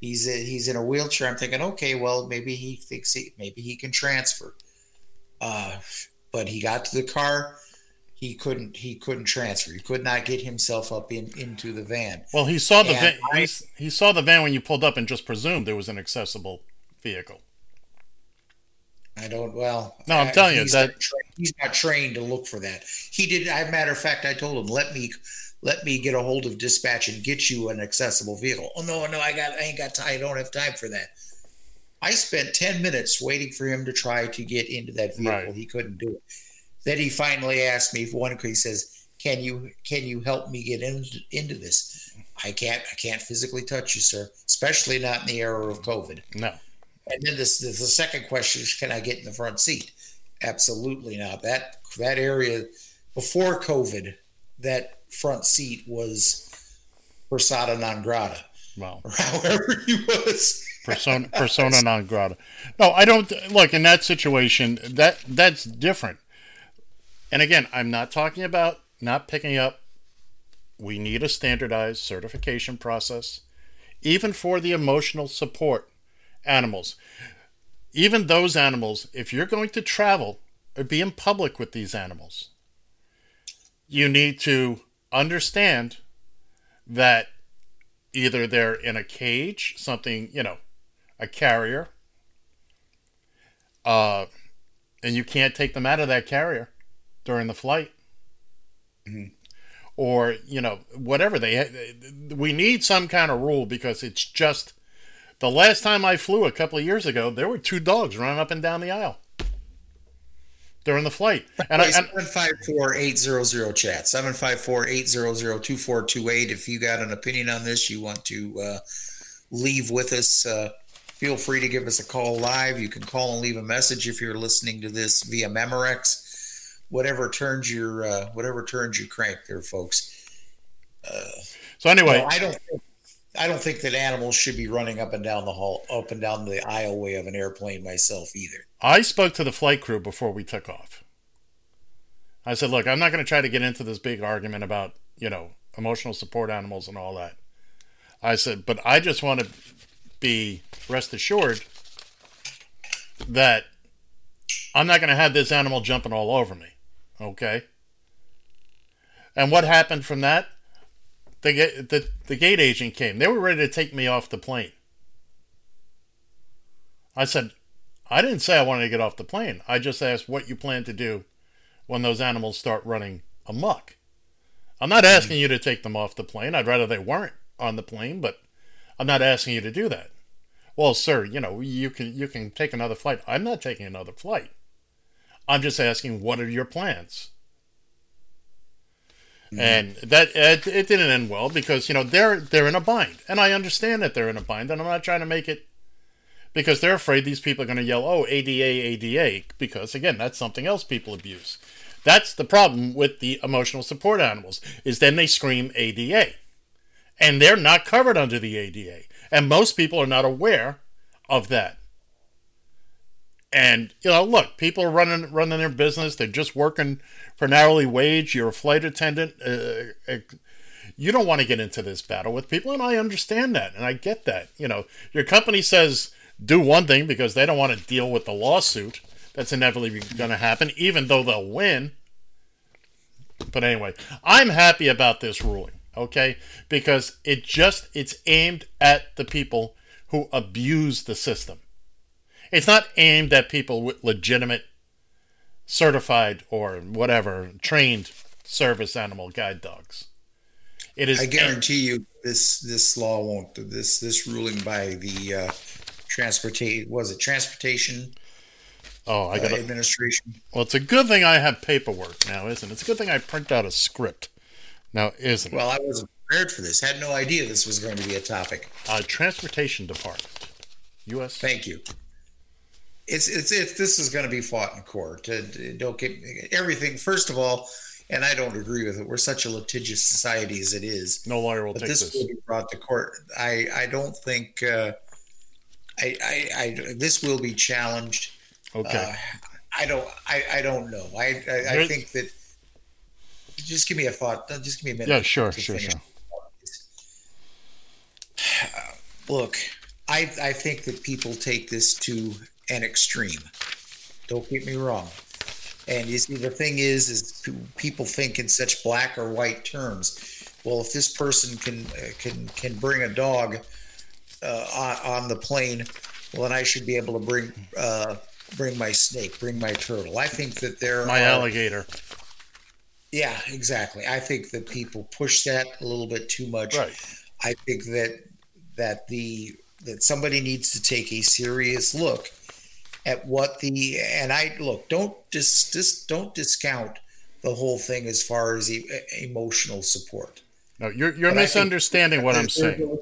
He's a, he's in a wheelchair. I'm thinking, okay, well maybe he thinks he maybe he can transfer. Uh, but he got to the car, he couldn't he couldn't transfer. He could not get himself up in into the van. well, he saw the And van. I- He, he saw the van when you pulled up and just presumed it was an accessible vehicle. I don't. Well, No, I'm uh, telling you he's that- not he's not trained to look for that. He did. As a matter of fact, I told him, let me let me get a hold of dispatch and get you an accessible vehicle. Oh no, no, I got. I ain't got time. I don't have time for that. I spent ten minutes waiting for him to try to get into that vehicle. He couldn't do it. Then he finally asked me. if One, he says, "Can you can you help me get in, into this?" I can't I can't physically touch you, sir, especially not in the era of COVID. No. And then this, this the second question is, can I get in the front seat? Absolutely not. That that area before COVID, that front seat was persona non grata. Wow. Or however he was. persona persona non grata. No, I don't look in that situation. That that's different. And again, I'm not talking about not picking up. We need a standardized certification process, even for the emotional support animals. Even those animals, if you're going to travel or be in public with these animals, you need to understand that either they're in a cage, something, you know, a carrier, uh, and you can't take them out of that carrier during the flight. Or, you know, whatever they, we need some kind of rule because it's just the last time I flew a couple of years ago, there were two dogs running up and down the aisle during the flight. And I, and, 754-800 chat 754-800-2428 if you got an opinion on this you want to uh, leave with us uh, feel free to give us a call live. You can call and leave a message if you're listening to this via memorex. Whatever turns your uh, whatever turns your crank there folks. Uh, so anyway i don't think I don't think that animals should be running up and down the hall, up and down the aisleway of an airplane myself either. I spoke to the flight crew before we took off. I said, look, I'm not going to try to get into this big argument about, you know, emotional support animals and all that. I said, but I just want to be rest assured that I'm not going to have this animal jumping all over me. Okay? And what happened from that? The, the, the gate agent came. They were ready to take me off the plane. I said, I didn't say I wanted to get off the plane. I just asked what you plan to do when those animals start running amok. I'm not mm-hmm. asking you to take them off the plane. I'd rather they weren't on the plane, but I'm not asking you to do that. Well, sir, you know, you can you can take another flight. I'm not taking another flight. I'm just asking what are your plans? Mm-hmm. And that it, it didn't end well because you know they're they're in a bind, and I understand that they're in a bind, and I'm not trying to make it because they're afraid these people are going to yell, "Oh, ADA, ADA," because again, that's something else people abuse. That's the problem with the emotional support animals is then they scream ADA, and they're not covered under the ADA, and most people are not aware of that. And you know, look, people are running running their business. They're just working for an hourly wage. You're a flight attendant. Uh, you don't want to get into this battle with people, and I understand that, and I get that. You know, your company says do one thing because they don't want to deal with the lawsuit that's inevitably going to happen, even though they'll win. But anyway, I'm happy about this ruling, okay? Because it just it's aimed at the people who abuse the system. It's not aimed at people with legitimate, certified, or whatever, trained service animal guide dogs. It is. I guarantee you, this this law won't. This this ruling by the uh, transportation was it transportation. Oh, I got uh, administration. Well, it's a good thing I have paperwork now, isn't it? It's a good thing I print out a script now, isn't well, it? Well, I wasn't prepared for this. Had no idea this was going to be a topic. Uh, transportation department, U.S. Thank you it's it's it's this is going to be fought in court. Uh, don't get everything. First of all, and I don't agree with it. We're such a litigious society as it is. No lawyer will but take this. this. will be brought to court. I I don't think. Uh, I, I I this will be challenged. Okay. Uh, I don't. I I don't know. I I, I think that. Just give me a thought. Just give me a minute. Yeah, sure, sure, finish. sure. Look, I I think that people take this to an extreme. Don't get me wrong. And you see, the thing is, is people think in such black or white terms. Well, if this person can uh, can can bring a dog uh, on, on the plane, well, then I should be able to bring uh, bring my snake, bring my turtle. I think that there My are, alligator. yeah, exactly. I think that people push that a little bit too much. Right. I think that that the that somebody needs to take a serious look at what the and I look don't just just don't discount the whole thing as far as e- emotional support. No, you're you're But misunderstanding what I'm saying.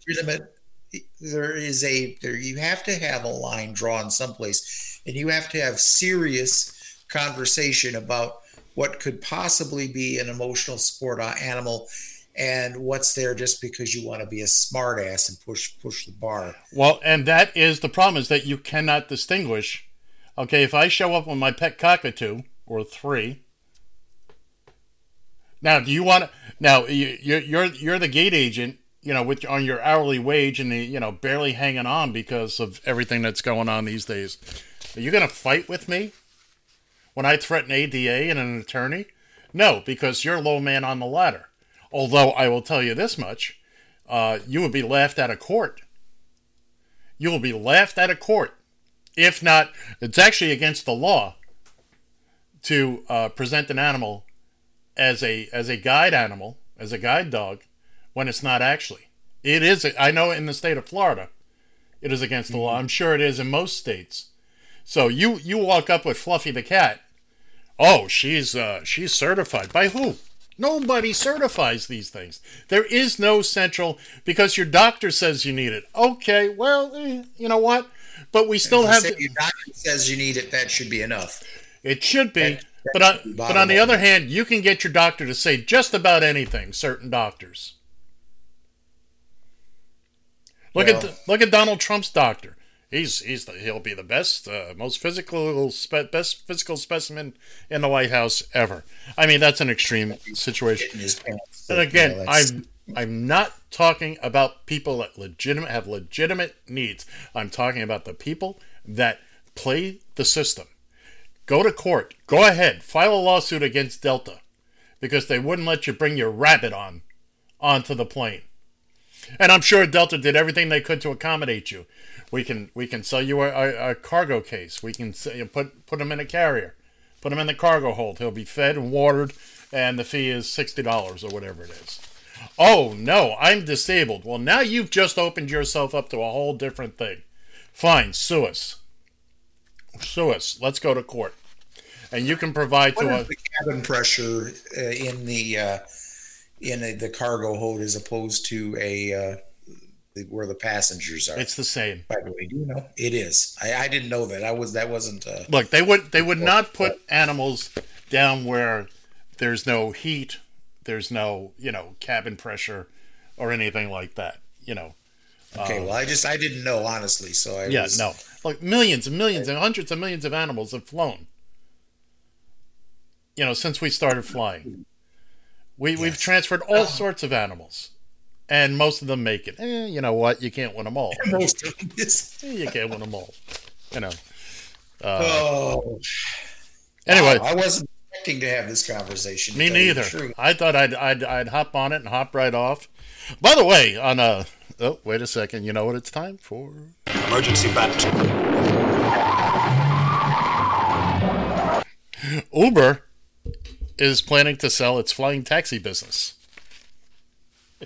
there is a there you have to have a line drawn someplace, and you have to have serious conversation about what could possibly be an emotional support animal, and what's there just because you want to be a smart ass and push push the bar. Well, and that is the problem is that you cannot distinguish. Okay, if I show up with my pet cockatoo or three. Now, do you want to? Now, you, you're you're the gate agent, you know, with on your hourly wage and the, you know barely hanging on because of everything that's going on these days. Are you going to fight with me when I threaten ADA and an attorney? No, because you're low man on the ladder. Although I will tell you this much, uh, you will be laughed out of court you will be laughed out of court. If not, it's actually against the law to uh, present an animal as a as a guide animal, as a guide dog, when it's not actually. It is. I know in the state of Florida, it is against the law. I'm sure it is in most states. So you you walk up with Fluffy the cat. Oh, she's uh, she's certified by who? Nobody certifies these things. There is no central because your doctor says you need it. Okay, well, eh, you know what? But we still have. say your doctor says you need it. That should be enough. It should be, That- but that on, should be but on the other hand, you can get your doctor to say just about anything. Certain doctors. Look at the, look at Donald Trump's doctor. He's he's the, he'll be the best, uh, most physical spe- best physical specimen in the White House ever. I mean, that's an extreme situation. And again, that's- I'm not talking about people that legitimate have legitimate needs. I'm talking about the people that play the system. Go to court. Go ahead. File a lawsuit against Delta because they wouldn't let you bring your rabbit on onto the plane. And I'm sure Delta did everything they could to accommodate you. We can we can sell you a, a, a cargo case. We can sell, put put him in a carrier, put him in the cargo hold. He'll be fed and watered, and the fee is sixty dollars or whatever it is. Oh no, I'm disabled. Well, now you've just opened yourself up to a whole different thing. Fine, sue us. Sue us. Let's go to court, and you can provide What to us. the cabin pressure uh, in the uh, in a, the cargo hold as opposed to a uh, the, where the passengers are? It's the same. By the way, do you know? It is. I, I didn't know that. I was that wasn't. Uh, Look, they would they would not put animals down where there's no heat, there's no you know cabin pressure, or anything like that. You know. okay. Um, well, I just I didn't know honestly, so I yeah, was, no. Like millions and millions and hundreds of millions of animals have flown. You know, since we started flying, we we've transferred all sorts of animals, and most of them make it. Eh, you know what? You can't win them all. Most of them Eh, you can't win them all. You know. Uh, oh. Anyway. I wasn't expecting to have this conversation. Me tell you the neither. I thought I'd, I'd I'd hop on it and hop right off. By the way, on a oh wait a second, you know what it's time for? Emergency bat. Uber is planning to sell its flying taxi business.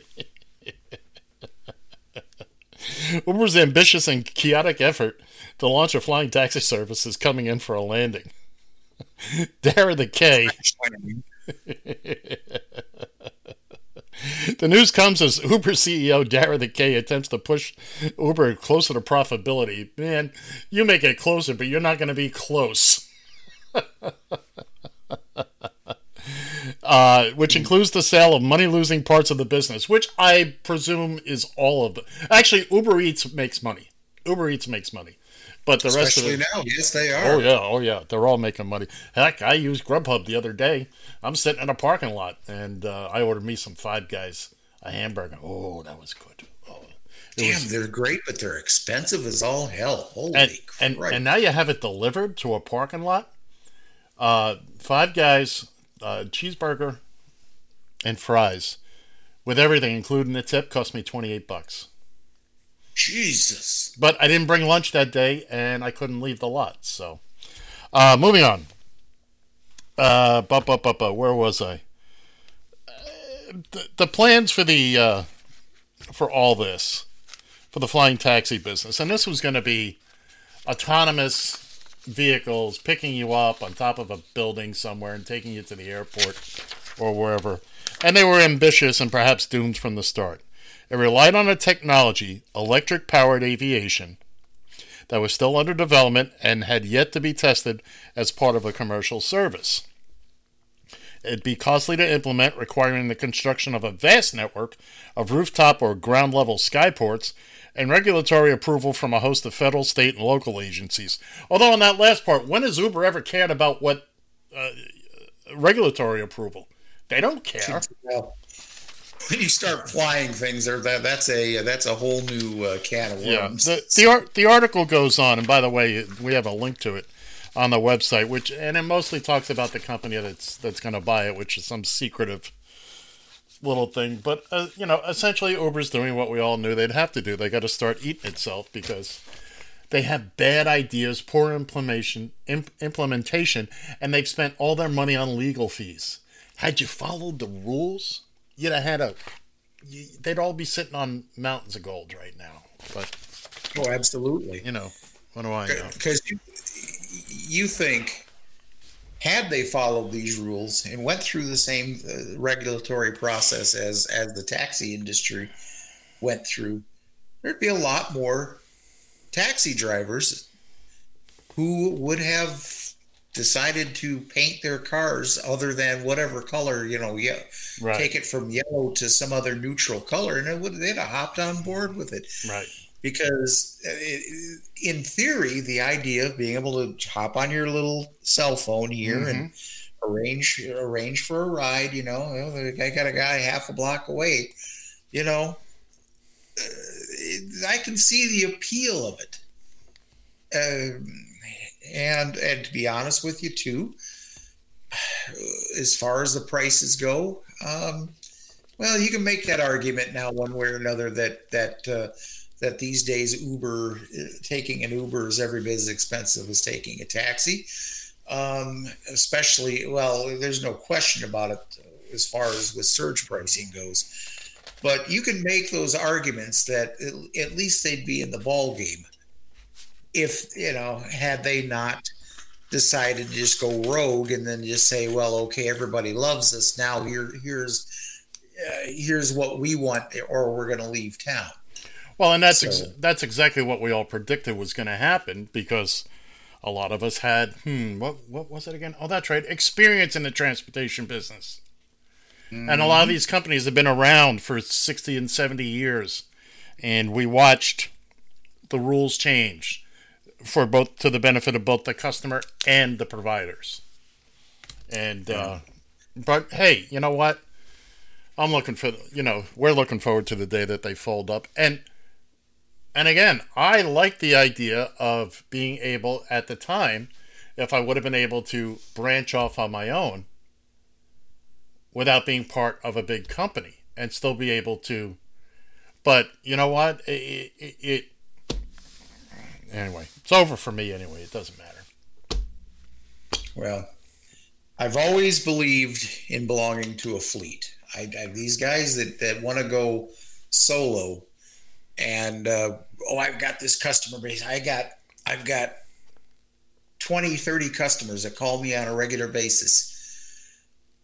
Uber's ambitious and chaotic effort to launch a flying taxi service is coming in for a landing. Dara the K. the news comes as Uber CEO Dara the K attempts to push Uber closer to profitability. Man, you make it closer, but you're not going to be close. uh, which includes the sale of money losing parts of the business, which I presume is all of it. Actually, Uber Eats makes money. Uber Eats makes money. But the rest of Especially it. now, yes, they are. Oh, yeah. Oh, yeah. They're all making money. Heck, I used Grubhub the other day. I'm sitting in a parking lot and uh, I ordered me some Five Guys, a hamburger. Oh, that was good. Oh, Damn, was- they're great, but they're expensive as all hell. Holy and, and, and now you have it delivered to a parking lot. Uh, five guys, uh, cheeseburger, and fries, with everything including the tip, cost me twenty eight bucks. Jesus. But I didn't bring lunch that day, and I couldn't leave the lot. So, uh, moving on. Uh, bu- bu- bu- bu- where was I? Uh, the, the plans for the uh, for all this, for the flying taxi business, and this was going to be autonomous vehicles picking you up on top of a building somewhere and taking you to the airport or wherever. and they were ambitious and perhaps doomed from the start. It relied on a technology, electric powered aviation, that was still under development and had yet to be tested as part of a commercial service. It'd be costly to implement, requiring the construction of a vast network of rooftop or ground level skyports and regulatory approval from a host of federal, state, and local agencies. Although, on that last part, when has Uber ever cared about what uh, regulatory approval? They don't care. When you start flying things, there that that's a that's a whole new uh, can of Yeah, worms. the the, ar- the article goes on, and by the way, we have a link to it on the website, which and it mostly talks about the company that's that's going to buy it, which is some secretive little thing. But uh, you know, essentially, Uber's doing what we all knew they'd have to do. They got to start eating itself because they have bad ideas, poor implementation, imp- implementation, and they've spent all their money on legal fees. Had you followed the rules, you'd have had a. You, they'd all be sitting on mountains of gold right now. But oh, absolutely. You know, what do I know? Because you, you think, had they followed these rules and went through the same uh, regulatory process as as the taxi industry went through, there'd be a lot more taxi drivers who would have decided to paint their cars other than whatever color you know yeah Right. take it from yellow to some other neutral color and it would they'd have hopped on board with it Right. because uh, it, in theory the idea of being able to hop on your little cell phone here and arrange arrange for a ride you know i got a guy half a block away you know uh, i can see the appeal of it um, and and to be honest with you too as far as the prices go um, well you can make that argument now one way or another that that uh, that these days uber uh, taking an uber is every bit as expensive as taking a taxi. Um, especially well there's no question about it as far as with surge pricing goes. But you can make those arguments that at- at least they'd be in the ball game if you know had they not decided to just go rogue and then just say well okay everybody loves us now here here's uh, here's what we want or we're going to leave town Well, and that's ex- that's exactly what we all predicted was going to happen because a lot of us had hmm what what was it again? Oh, that's right, experience in the transportation business. And a lot of these companies have been around for 60 and 70 years and we watched the rules change for both to the benefit of both the customer and the providers. And uh but hey, you know what? I'm looking for you know, we're looking forward to the day that they fold up. And and again, I like the idea of being able at the time, if I would have been able to branch off on my own without being part of a big company and still be able to. But you know what? It, it, it anyway, it's over for me anyway. It doesn't matter. Well, I've always believed in belonging to a fleet. I, I these guys that, that want to go solo and uh, oh, I've got this customer base. I got I've got 20, 30 customers that call me on a regular basis.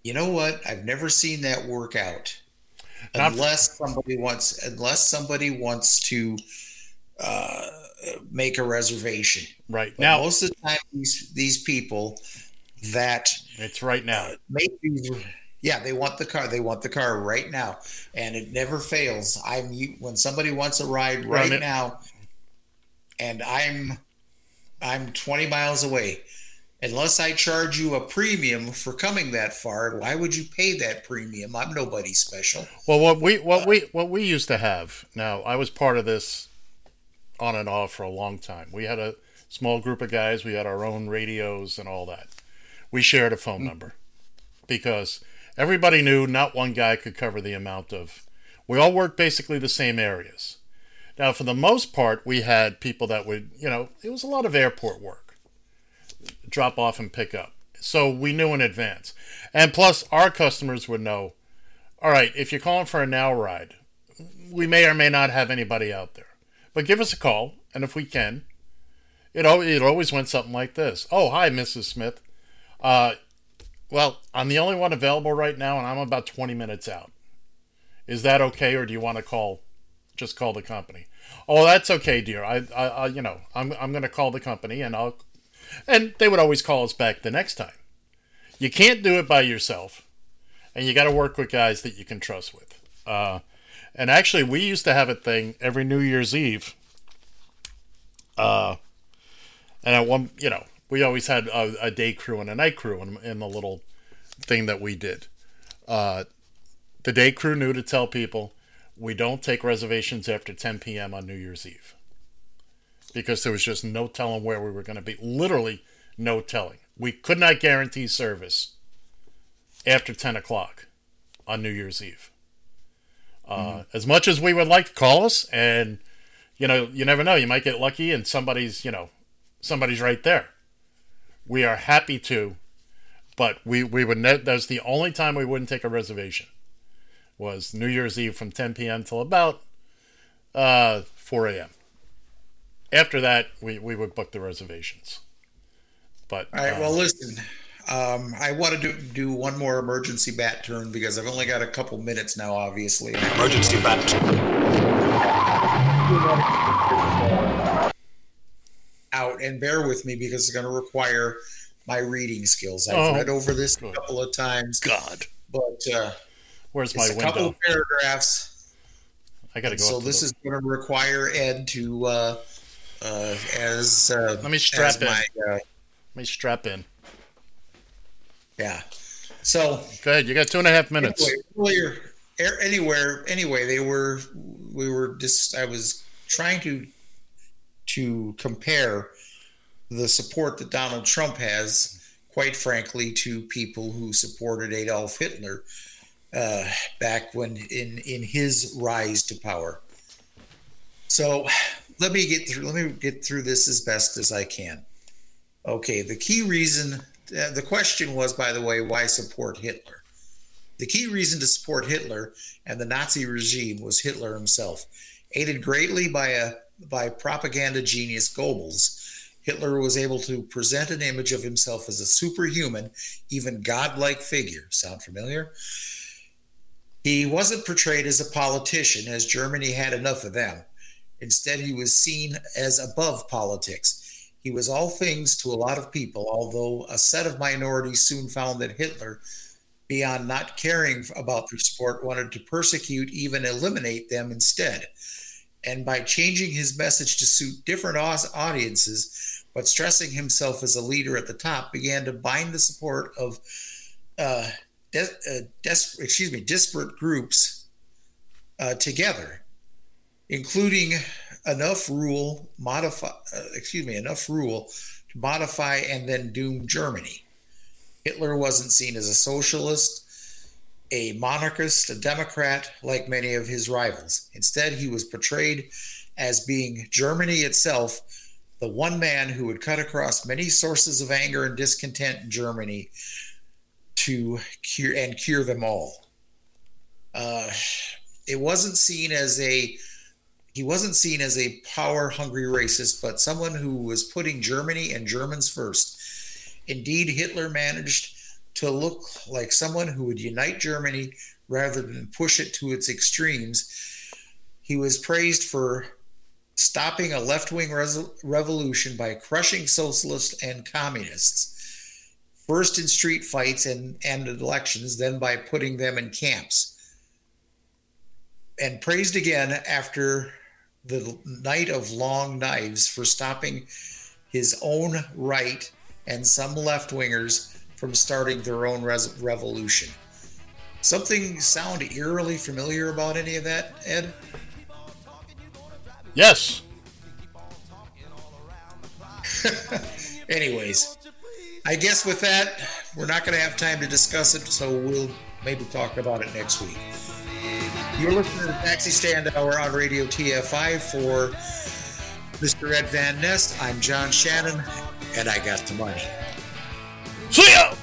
You know what? I've never seen that work out Not- unless somebody wants unless somebody wants to uh, make a reservation. Right But now, most of the time, these these people that it's right now. Uh, make these, yeah, they want the car. They want the car right now, and it never fails. I'm when somebody wants a ride right now, and I'm I'm 20 miles away. Unless I charge you a premium for coming that far, why would you pay that premium? I'm nobody special. Well, what we what uh, we what we used to have. Now, I was part of this on and off for a long time. We had a small group of guys. We had our own radios and all that. We shared a phone mm. number because everybody knew not one guy could cover the amount of. We all worked basically the same areas. Now, for the most part, we had people that would, you know, it was a lot of airport work drop off and pick up. So we knew in advance. And plus, our customers would know all right, if you're calling for a now ride, we may or may not have anybody out there. But give us a call, and if we can, it, al- it always went something like this Oh, hi, Mrs. Smith. Uh, Well, I'm the only one available right now, and I'm about 20 minutes out. Is that okay, or do you want to call, just call the company? Oh, that's okay, dear. I, I, I you know, I'm, I'm going to call the company, and I'll, and they would always call us back the next time. You can't do it by yourself, and you got to work with guys that you can trust with. Uh, and actually, we used to have a thing every New Year's Eve. Uh, and at one, you know, we always had a, a day crew and a night crew in, in the little thing that we did. Uh, the day crew knew to tell people we don't take reservations after 10 p.m. on New Year's Eve because there was just no telling where we were going to be. Literally, no telling. We could not guarantee service after 10 o'clock on New Year's Eve. Uh, Mm-hmm. As much as we would like to call us, and you know, you never know, you might get lucky and somebody's, you know, somebody's right there. We are happy to, but we we would. Ne- that was the only time we wouldn't take a reservation. Was New Year's Eve from 10 p.m. till about uh, 4 a.m. After that, we, we would book the reservations. But All right. uh, Well, listen. Um, I want to do, do one more emergency bat turn because I've only got a couple minutes now. Obviously, emergency bat turn. out, and bear with me because it's going to require my reading skills. I've Oh, read over this a couple of times. God, but uh, where's it's my a couple of paragraphs. I got to go. So up this the- is going to require Ed to, uh, uh, as uh, Let me strap as in. my, uh, Let me strap in. Yeah. So Go ahead. You got two and a half minutes. Anyway, earlier, er- anywhere, anyway, they were, we were just, I was trying to, to compare the support that Donald Trump has, quite frankly, to people who supported Adolf Hitler uh, back when in in his rise to power. So let me get through. Let me get through this as best as I can. Okay, the key reason. Uh, the question was, by the way, why support Hitler? The key reason to support Hitler and the Nazi regime was Hitler himself. Aided greatly by a by propaganda genius Goebbels, Hitler was able to present an image of himself as a superhuman, even godlike figure. Sound familiar? He wasn't portrayed as a politician, as Germany had enough of them. Instead, he was seen as above politics. He was all things to a lot of people, although a set of minorities soon found that Hitler, beyond not caring about their sport, wanted to persecute, even eliminate them instead. And by changing his message to suit different audiences, but stressing himself as a leader at the top, began to bind the support of uh, des- uh, des- excuse me, disparate groups uh, together, including enough rule modify, uh, excuse me, enough rule to modify and then doom Germany. Hitler wasn't seen as a socialist, a monarchist, a democrat like many of his rivals. Instead, he was portrayed as being Germany itself, the one man who would cut across many sources of anger and discontent in Germany to cure and cure them all. Uh, it wasn't seen as a he wasn't seen as a power hungry racist, but someone who was putting Germany and Germans first. Indeed, Hitler managed to look like someone who would unite Germany rather than push it to its extremes. He was praised for stopping a left wing revolution by crushing socialists and communists, first in street fights and, and elections, then by putting them in camps and praised again after the Night of long knives for stopping his own right and some left wingers from starting their own res- revolution. Something sound eerily familiar about any of that, Ed? Yes. Anyways, I guess with that, we're not going to have time to discuss it, so we'll maybe talk about it next week. You're listening to the Taxi Stand Hour on Radio TFI for Mr. Ed Van Nest. I'm John Shannon, and I got the money. See ya!